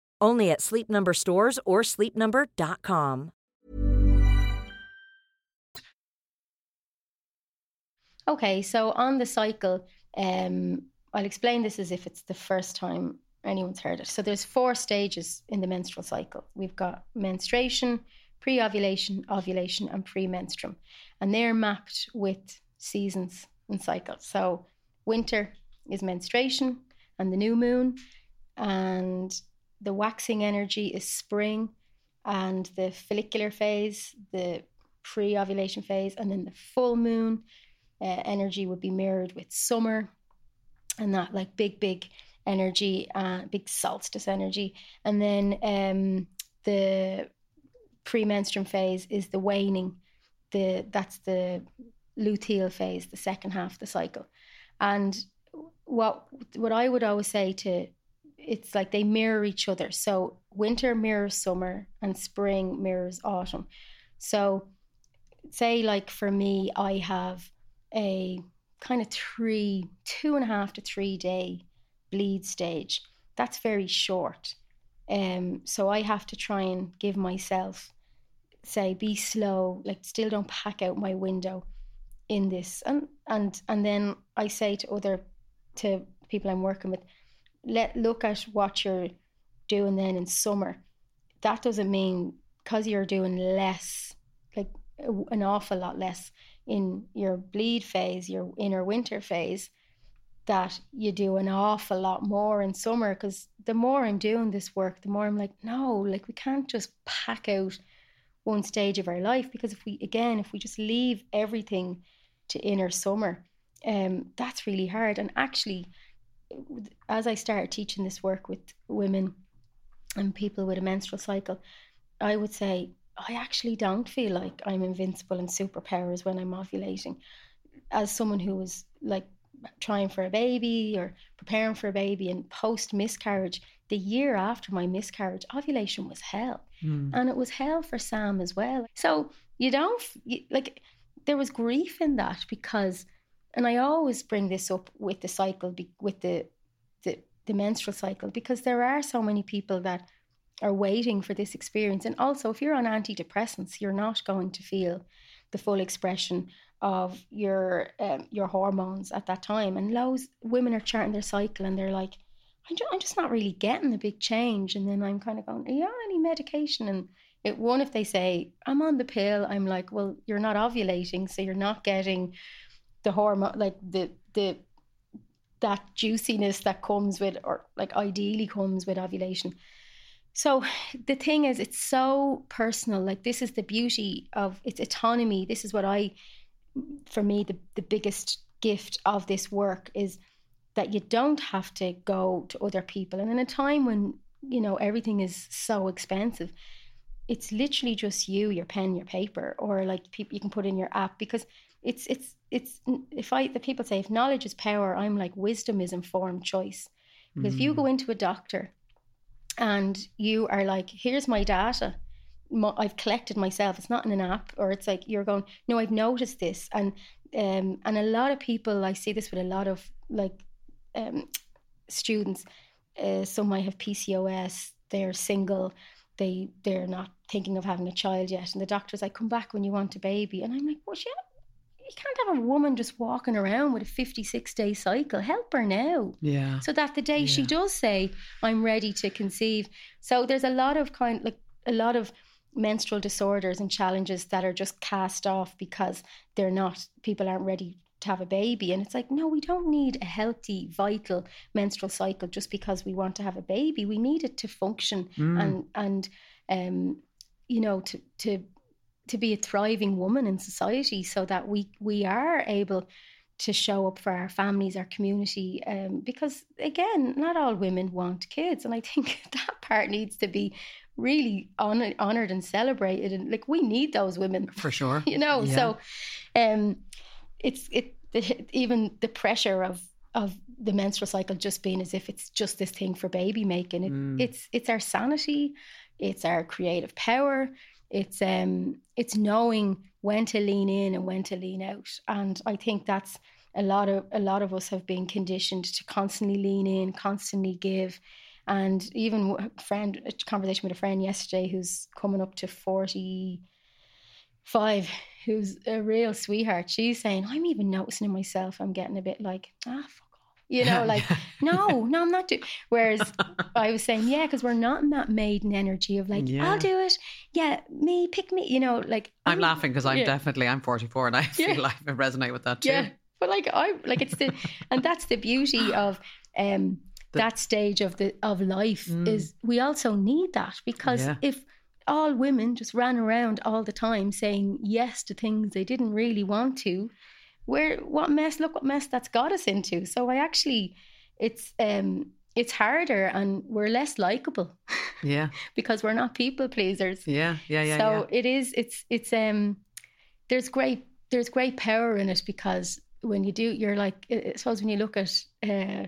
Only at Sleep Number stores or sleepnumber.com. Okay, so on the cycle, um, I'll explain this as if it's the first time anyone's heard it. So there's four stages in the menstrual cycle. We've got menstruation, pre-ovulation, ovulation, and premenstruum, and they're mapped with seasons and cycles. So winter is menstruation and the new moon, and the waxing energy is spring, and the follicular phase, the pre-ovulation phase, and then the full moon uh, energy would be mirrored with summer. And that like big big energy uh, big solstice energy. And then um the premenstrual phase is the waning. The that's the luteal phase the second half of the cycle. And what what i would always say to it's like they mirror each other so winter mirrors summer and spring mirrors autumn so say like for me i have a kind of three, two and a half to three day bleed stage. That's very short. Um, so I have to try and give myself, say, be slow, like still don't pack out my window in this. And and and then I say to other to people I'm working with, let look at what you're doing then in summer. That doesn't mean because you're doing less, like an awful lot less in your bleed phase, your inner winter phase, that you do an awful lot more in summer because the more I'm doing this work, the more I'm like, no, like we can't just pack out one stage of our life because if we again, if we just leave everything to inner summer, um, that's really hard. And actually, as I started teaching this work with women and people with a menstrual cycle, I would say I actually don't feel like I'm invincible and superpowers when I'm ovulating. As someone who was like trying for a baby or preparing for a baby and post miscarriage, the year after my miscarriage, ovulation was hell. Mm. And it was hell for Sam as well. So you don't, you, like, there was grief in that because, and I always bring this up with the cycle, with the, the, the menstrual cycle, because there are so many people that are waiting for this experience. And also, if you're on antidepressants, you're not going to feel the full expression of your um, your hormones at that time. And loads women are charting their cycle, and they're like, I'm I'm just not really getting the big change. And then I'm kind of going, Are you on any medication? And it one if they say I'm on the pill, I'm like, well, you're not ovulating, so you're not getting the hormone like the the that juiciness that comes with or like ideally comes with ovulation. So the thing is, it's so personal. Like this is the beauty of its autonomy. This is what I, for me, the the biggest gift of this work is that you don't have to go to other people. And in a time when you know everything is so expensive, it's literally just you, your pen, your paper, or like people you can put in your app because it's it's it's if I the people say if knowledge is power, I'm like wisdom is informed choice. Because mm. if you go mm. into a doctor and you are like, here's my data. I've collected myself. It's not in an app, or it's like you're going. No, I've noticed this, and um, and a lot of people. I see this with a lot of like um, students. Uh, some might have PCOS. They're single. They they're not thinking of having a child yet, and the doctor's like, "Come back when you want a baby." And I'm like, "Well, yeah, you can't have a woman just walking around with a 56 day cycle. Help her now. Yeah. So that the day yeah. she does say, I'm ready to conceive. So there's a lot of kind, like a lot of menstrual disorders and challenges that are just cast off because they're not, people aren't ready to have a baby. And it's like, no, we don't need a healthy, vital menstrual cycle just because we want to have a baby. We need it to function mm. and, and, um, you know, to, to to be a thriving woman in society so that we we are able to show up for our families, our community. Um, because again, not all women want kids, and I think that part needs to be really honored, honored and celebrated. And like we need those women for sure, you know. Yeah. So, um, it's it the, even the pressure of of the menstrual cycle just being as if it's just this thing for baby making. It, mm. It's it's our sanity, it's our creative power, it's um it's knowing when to lean in and when to lean out. And I think that's a lot of a lot of us have been conditioned to constantly lean in, constantly give. And even a friend, a conversation with a friend yesterday who's coming up to 45, who's a real sweetheart. She's saying, I'm even noticing in myself, I'm getting a bit like, ah, you know, like, no, no, I'm not doing. Whereas I was saying, yeah, because we're not in that maiden energy of like, yeah. I'll do it. Yeah, me, pick me. You know, like. I'm laughing because I'm yeah. definitely I'm 44 and I feel like I resonate with that too. Yeah, but like I like it's the and that's the beauty of um the, that stage of the of life mm. is we also need that because yeah. if all women just ran around all the time saying yes to things they didn't really want to where what mess look what mess that's got us into. So i actually it's um it's harder and we're less likable yeah. because we're not people pleasers. Yeah yeah yeah so yeah. it is it's it's um there's great there's great power in it because when you do you're like i suppose when you look at uh,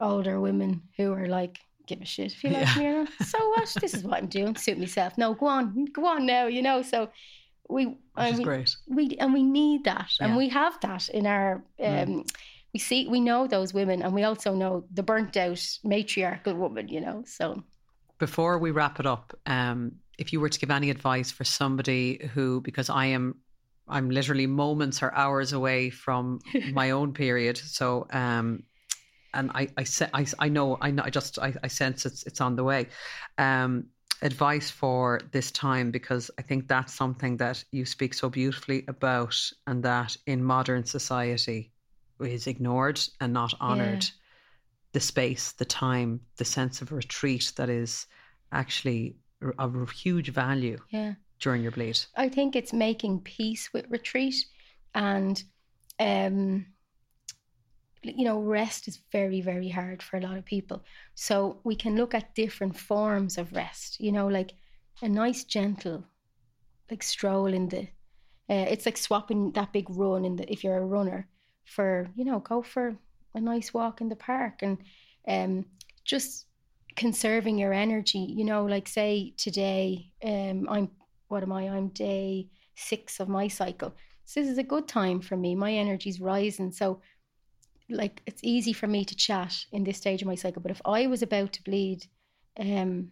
older women who are like give a shit if you like yeah. me or not so what? This is what i'm doing. Suit myself. No go on go on now you know? So we Which is we, great. we and we need that yeah. and we have that in our um, mm. we see we know those women and we also know the burnt out matriarchal woman you know so before we wrap it up um if you were to give any advice for somebody who because i am i'm literally moments or hours away from my own period so um and I, I, I, I know, I know, I just, I, I sense it's, it's on the way. Um, advice for this time because I think that's something that you speak so beautifully about, and that in modern society, is ignored and not honored the space, the time, the sense of retreat that is actually of huge value Yeah. during your bleed. I think it's making peace with retreat and um you know rest is very very hard for a lot of people. So we can look at different forms of rest you know like a nice gentle like stroll in the uh, it's like swapping that big run in the if you're a runner for you know go for a nice walk in the park and um just conserving your energy you know like say today um i'm what am i i'm day six of my cycle. So this is a good time for me. My energy's rising. So like it's easy for me to chat in this stage of my cycle but if i was about to bleed um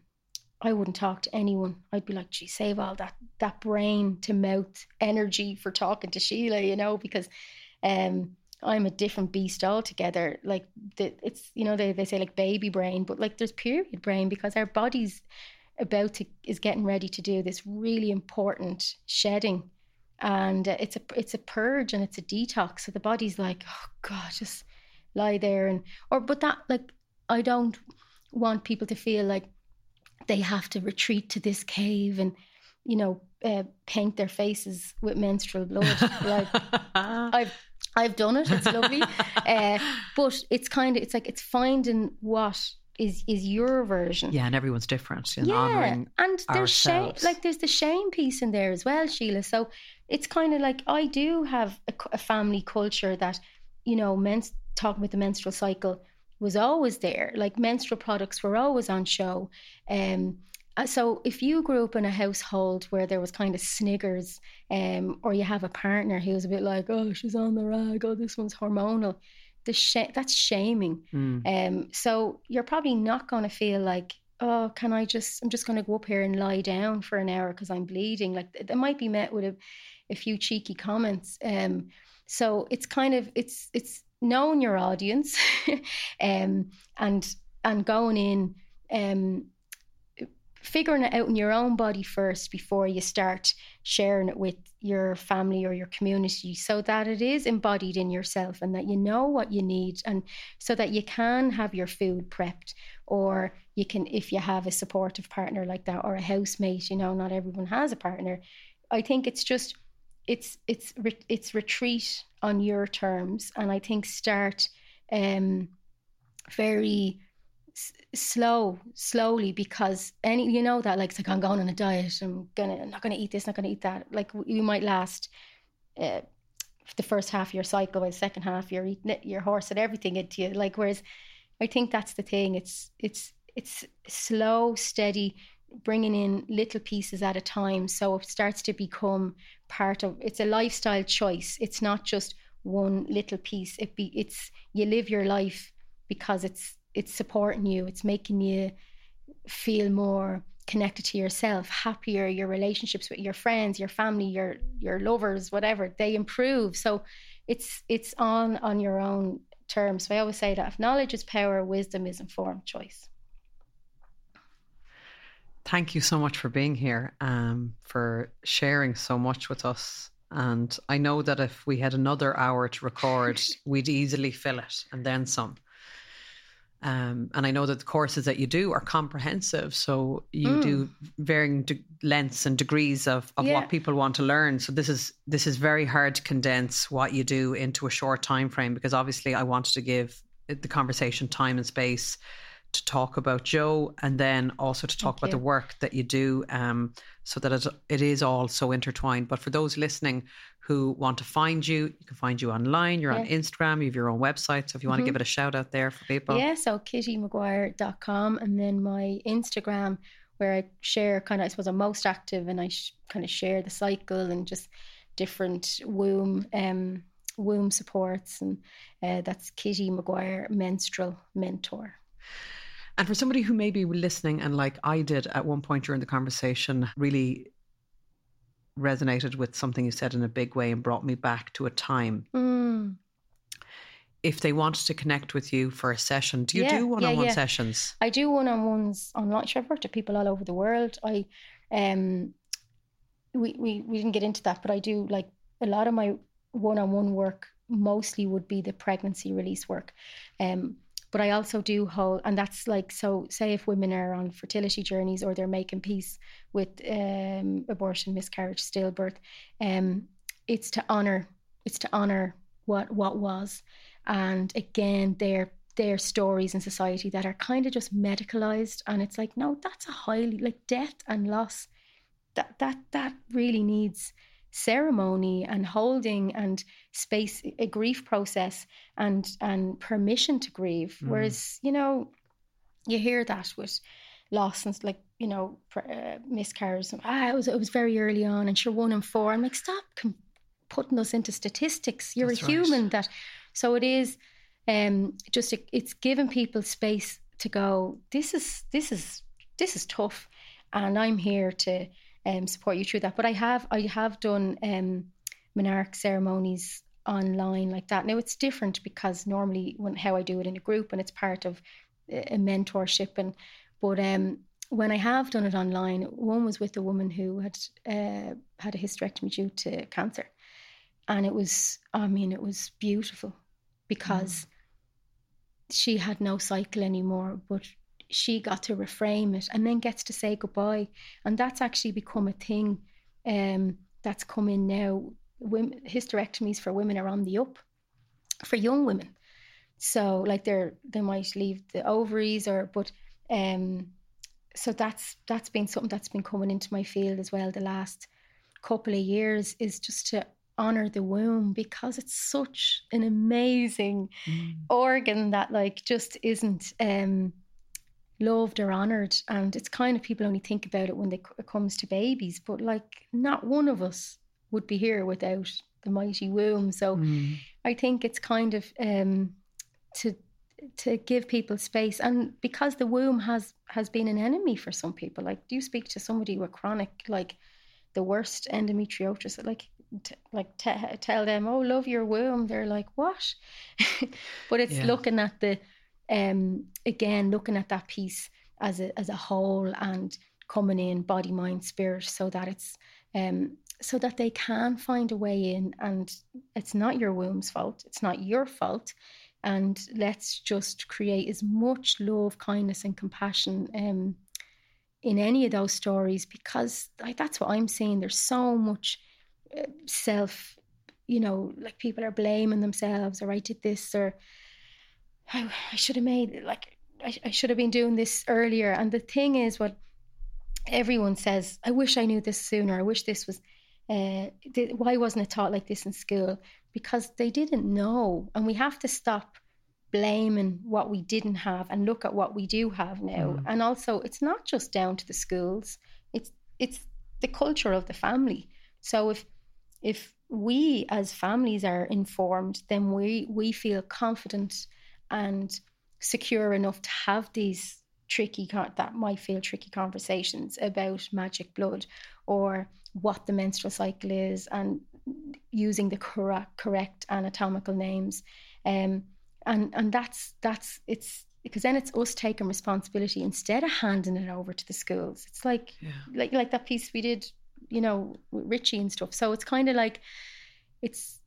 I wouldn't talk to anyone. I'd be like, gee, save all that that brain to mouth energy for talking to Sheila, you know, because um I'm a different beast altogether. Like the, it's you know they, they say like baby brain, but like there's period brain because our body's about to is getting ready to do this really important shedding, and uh, it's a it's a purge and it's a detox. So the body's like, oh god, just lie there and or but that like I don't want people to feel like they have to retreat to this cave and you know uh, paint their faces with menstrual blood. Like i've i've done it. It's lovely. Uh, but it's kind of it's like it's finding what is is your version. Yeah, and everyone's different and yeah honoring and there's shame like there's the shame piece in there as well sheila. So it's kind of like i do have a, a family culture that you know men's talking about the menstrual cycle was always there like menstrual products were always on show um uh, so if you grew up in a household where there was kind of sniggers um or you have a partner who's a bit like oh she's on the rag oh this one's hormonal the sh- that's shaming Mm. um, so you're probably not going to feel like, oh, can I just, I'm just going to go up here and lie down for an hour because I'm bleeding. Like th- that might be met with a, a few cheeky comments. Um, so it's kind of, it's, it's knowing your audience um, and, and going in, um, figuring it out in your own body first before you start sharing it with your family or your community so that it is embodied in yourself and that you know what you need and so that you can have your food prepped or you can if you have a supportive partner like that or a housemate you know not everyone has a partner. I think it's just it's it's re- it's retreat on your terms and i think start um very s- slow slowly because any you know that like it's like i'm going on a diet i'm gonna I'm not gonna eat this not gonna eat that. Like you might last uh, the first half of your cycle by the second half you're eating it, your horse and everything into you. Like whereas i think that's the thing it's it's it's slow steady bringing in little pieces at a time so it starts to become part of it's a lifestyle choice. It's not just one little piece. It be it's you live your life because it's it's supporting you. It's making you feel more connected to yourself happier. Your relationships with your friends your family your your lovers whatever they improve. So it's it's on on your own terms. So i always say that if knowledge is power wisdom is informed choice Thank you so much for being here, um, for sharing so much with us. And I know that if we had another hour to record, we'd easily fill it and then some. Um, and I know that the courses that you do are comprehensive, so you do varying de- lengths and degrees of, of Yeah. what people want to learn. So this is this is very hard to condense what you do into a short time frame because obviously I wanted to give the conversation time and space to talk about Jo and then also to talk Thank about the work that you do um, so that it, it is all so intertwined. But for those listening who want to find you, you can find you online. You're on Instagram, you have your own website. So if you want to Mhm. give it a shout out there for people. Yeah, so kittymaguire.com and then my Instagram where I share kind of, I suppose I'm most active and I sh- kind of share the cycle and just different womb um, womb supports and uh, that's Kitty Maguire Menstrual Mentor. And for somebody who may be listening and like I did at one point during the conversation, really resonated with something you said in a big way and brought me back to a time. Mm. If they wanted to connect with you for a session, do you Yeah, do one on one yeah. sessions? I do one on ones online. Sure, I've worked with people all over the world. I um we, we we didn't get into that, but I do like a lot of my one on one work mostly would be the pregnancy release work. Um, but I also do hold, and that's like so. Say if women are on fertility journeys or they're making peace with um, abortion, miscarriage, stillbirth, um, it's to honor. It's to honor what what was, and again, their their stories in society that are kind of just medicalized, and it's like no, that's a highly like death and loss. That that that really needs ceremony and holding and space a grief process and and permission to grieve mm. whereas you know you hear that with loss and like you know uh, miscarriages ah, it was it was very early on and sure one in four i'm like stop com- putting us into statistics you're That's a human right. that so it is um just a, it's giving people space to go this is this is this is tough and i'm here to um, support you through that. But I have I have done um, menarche ceremonies online like that. Now it's different because normally when how I do it in a group and it's part of a mentorship and but um, when I have done it online, one was with a woman who had uh, had a hysterectomy due to cancer, and it was I mean it was beautiful because mm. she had no cycle anymore, but she got to reframe it and then gets to say goodbye. And that's actually become a thing um, that's come in now. Women, hysterectomies for women are on the up for young women. So like they're they might leave the ovaries or but um so that's that's been something that's been coming into my field as well the last couple of years is just to honor the womb because it's such an amazing mm. organ that like just isn't um loved or honored and it's kind of people only think about it when they, it comes to babies but like not one of us would be here without the mighty womb so mm. i think it's kind of um, to to give people space and because the womb has has been an enemy for some people like do you speak to somebody with chronic like the worst endometriosis like t- like t- tell them oh love your womb they're like what but it's yeah. looking at the um, again, looking at that piece as a as a whole and coming in body, mind, spirit, so that it's um, so that they can find a way in, and it's not your womb's fault. It's not your fault. And let's just create as much love, kindness, and compassion um, in any of those stories because like, that's what I'm seeing. There's so much uh, self, you know, like people are blaming themselves, or I did this, or I, I should have made like I, I should have been doing this earlier. And the thing is, what everyone says, I wish I knew this sooner. I wish this was. Uh, th- why wasn't it taught like this in school? Because they didn't know, and we have to stop blaming what we didn't have and look at what we do have now. Mm. And also, it's not just down to the schools; it's it's the culture of the family. So if if we as families are informed, then we we feel confident and secure enough to have these tricky that might feel tricky conversations about magic blood or what the menstrual cycle is and using the correct correct anatomical names. Um, and and that's that's it's because then it's us taking responsibility instead of handing it over to the schools. It's like yeah. like like that piece we did you know with richie and stuff. So it's kind of like it's it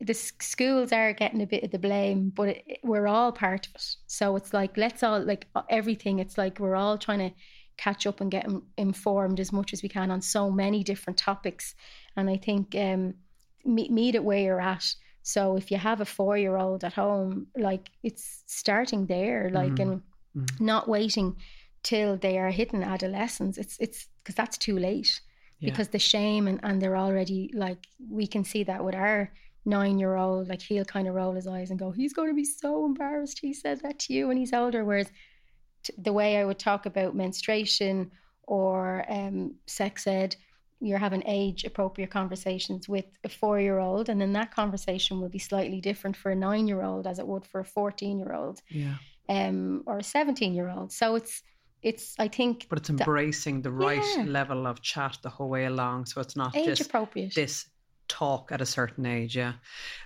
the schools are getting a bit of the blame, but it, we're all part of it. So it's like let's all like everything. It's like we're all trying to catch up and get informed as much as we can on so many different topics. And I think um, meet, meet it where you're at. So if you have a four year old at home, like it's starting there, like mm. and mm. not waiting till they are hitting adolescence. It's it's because that's too late. Yeah. Because the shame and, and they're already like we can see that with our nine year old, like he'll kind of roll his eyes and go, he's going to be so embarrassed he said that to you when he's older. Whereas t- the way I would talk about menstruation or um, sex ed, you're having age appropriate conversations with a four year old, and then that conversation will be slightly different for a nine year old as it would for a 14 year old yeah. um, or a 17 year old. So it's, it's I think But it's embracing the right yeah. level of chat the whole way along. So it's not age just appropriate. this talk at a certain age. Yeah.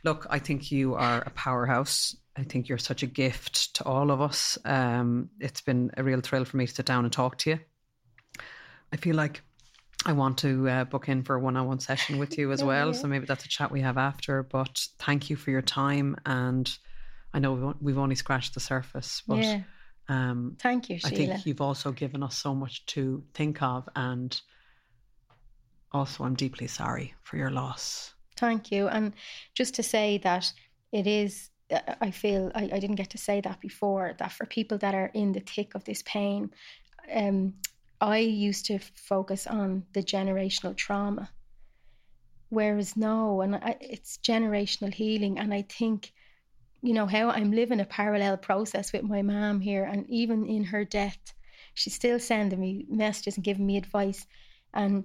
Look, I think you are a powerhouse. I think you're such a gift to all of us. Um, it's been a real thrill for me to sit down and talk to you. I feel like I want to uh, book in for a one-on-one session with you as Yeah, well. yeah. So maybe that's a chat we have after. But thank you for your time, and I know we've only scratched the surface, but yeah. um, Thank you, Sheila. I think you've also given us so much to think of, and also I'm deeply sorry for your loss. Thank you. And just to say that it is, I feel I, I didn't get to say that before, that for people that are in the thick of this pain, um, I used to focus on the generational trauma. Whereas no, and I, it's generational healing. And I think, you know, how I'm living a parallel process with my mom here. And even in her death, she's still sending me messages and giving me advice. And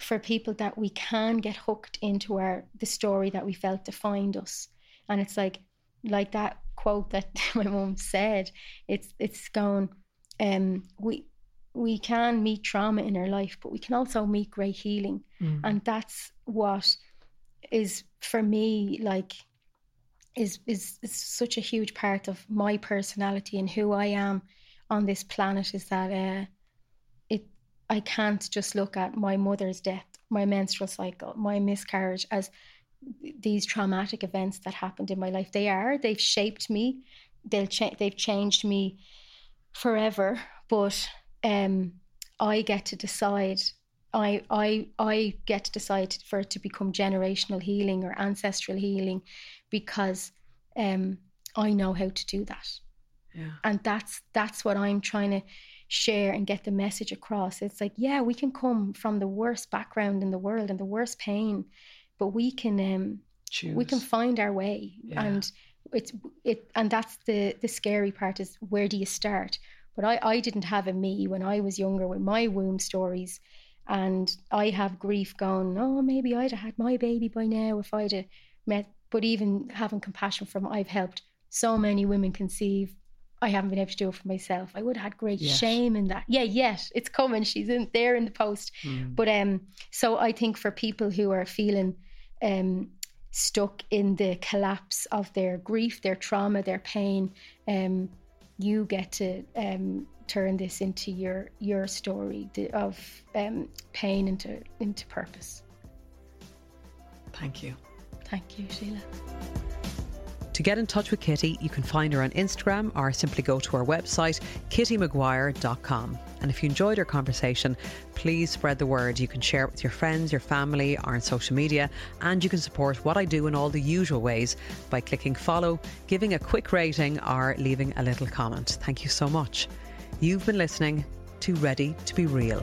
for people that we can get hooked into our the story that we felt defined us. And it's like like that quote that my mum said it's it's going um we we can meet trauma in our life but we can also meet great healing. And that's what is for me like is, is is such a huge part of my personality and who I am on this planet is that uh I can't just look at my mother's death, my menstrual cycle, my miscarriage as these traumatic events that happened in my life. They are. They've shaped me. They'll cha- they've changed me forever. But um, I get to decide. I I I get to decide for it to become generational healing or ancestral healing, because um, I know how to do that Yeah. and that's that's what i'm trying to share and get the message across. It's like yeah we can come from the worst background in the world and the worst pain but we can um we can find our way. Yeah. and it's it and that's the the scary part is where do you start? But i i didn't have a me when i was younger with my womb stories. And i have grief going oh maybe i'd have had my baby by now if i'd have met but even having compassion from i've helped so many women conceive i haven't been able to do it for myself i would have had great Yet. shame in that yeah yet it's coming she's in there in the post Mm. but um so i think for people who are feeling um stuck in the collapse of their grief their trauma their pain um you get to um turn this into your your story of um pain into into purpose Thank you. thank you sheila To get in touch with Kitty, you can find her on Instagram or simply go to our website, kittymaguire.com. And if you enjoyed our conversation, please spread the word. You can share it with your friends, your family, or on social media. And you can support what I do in all the usual ways by clicking follow, giving a quick rating, or leaving a little comment. Thank you so much. You've been listening to Ready to Be Real.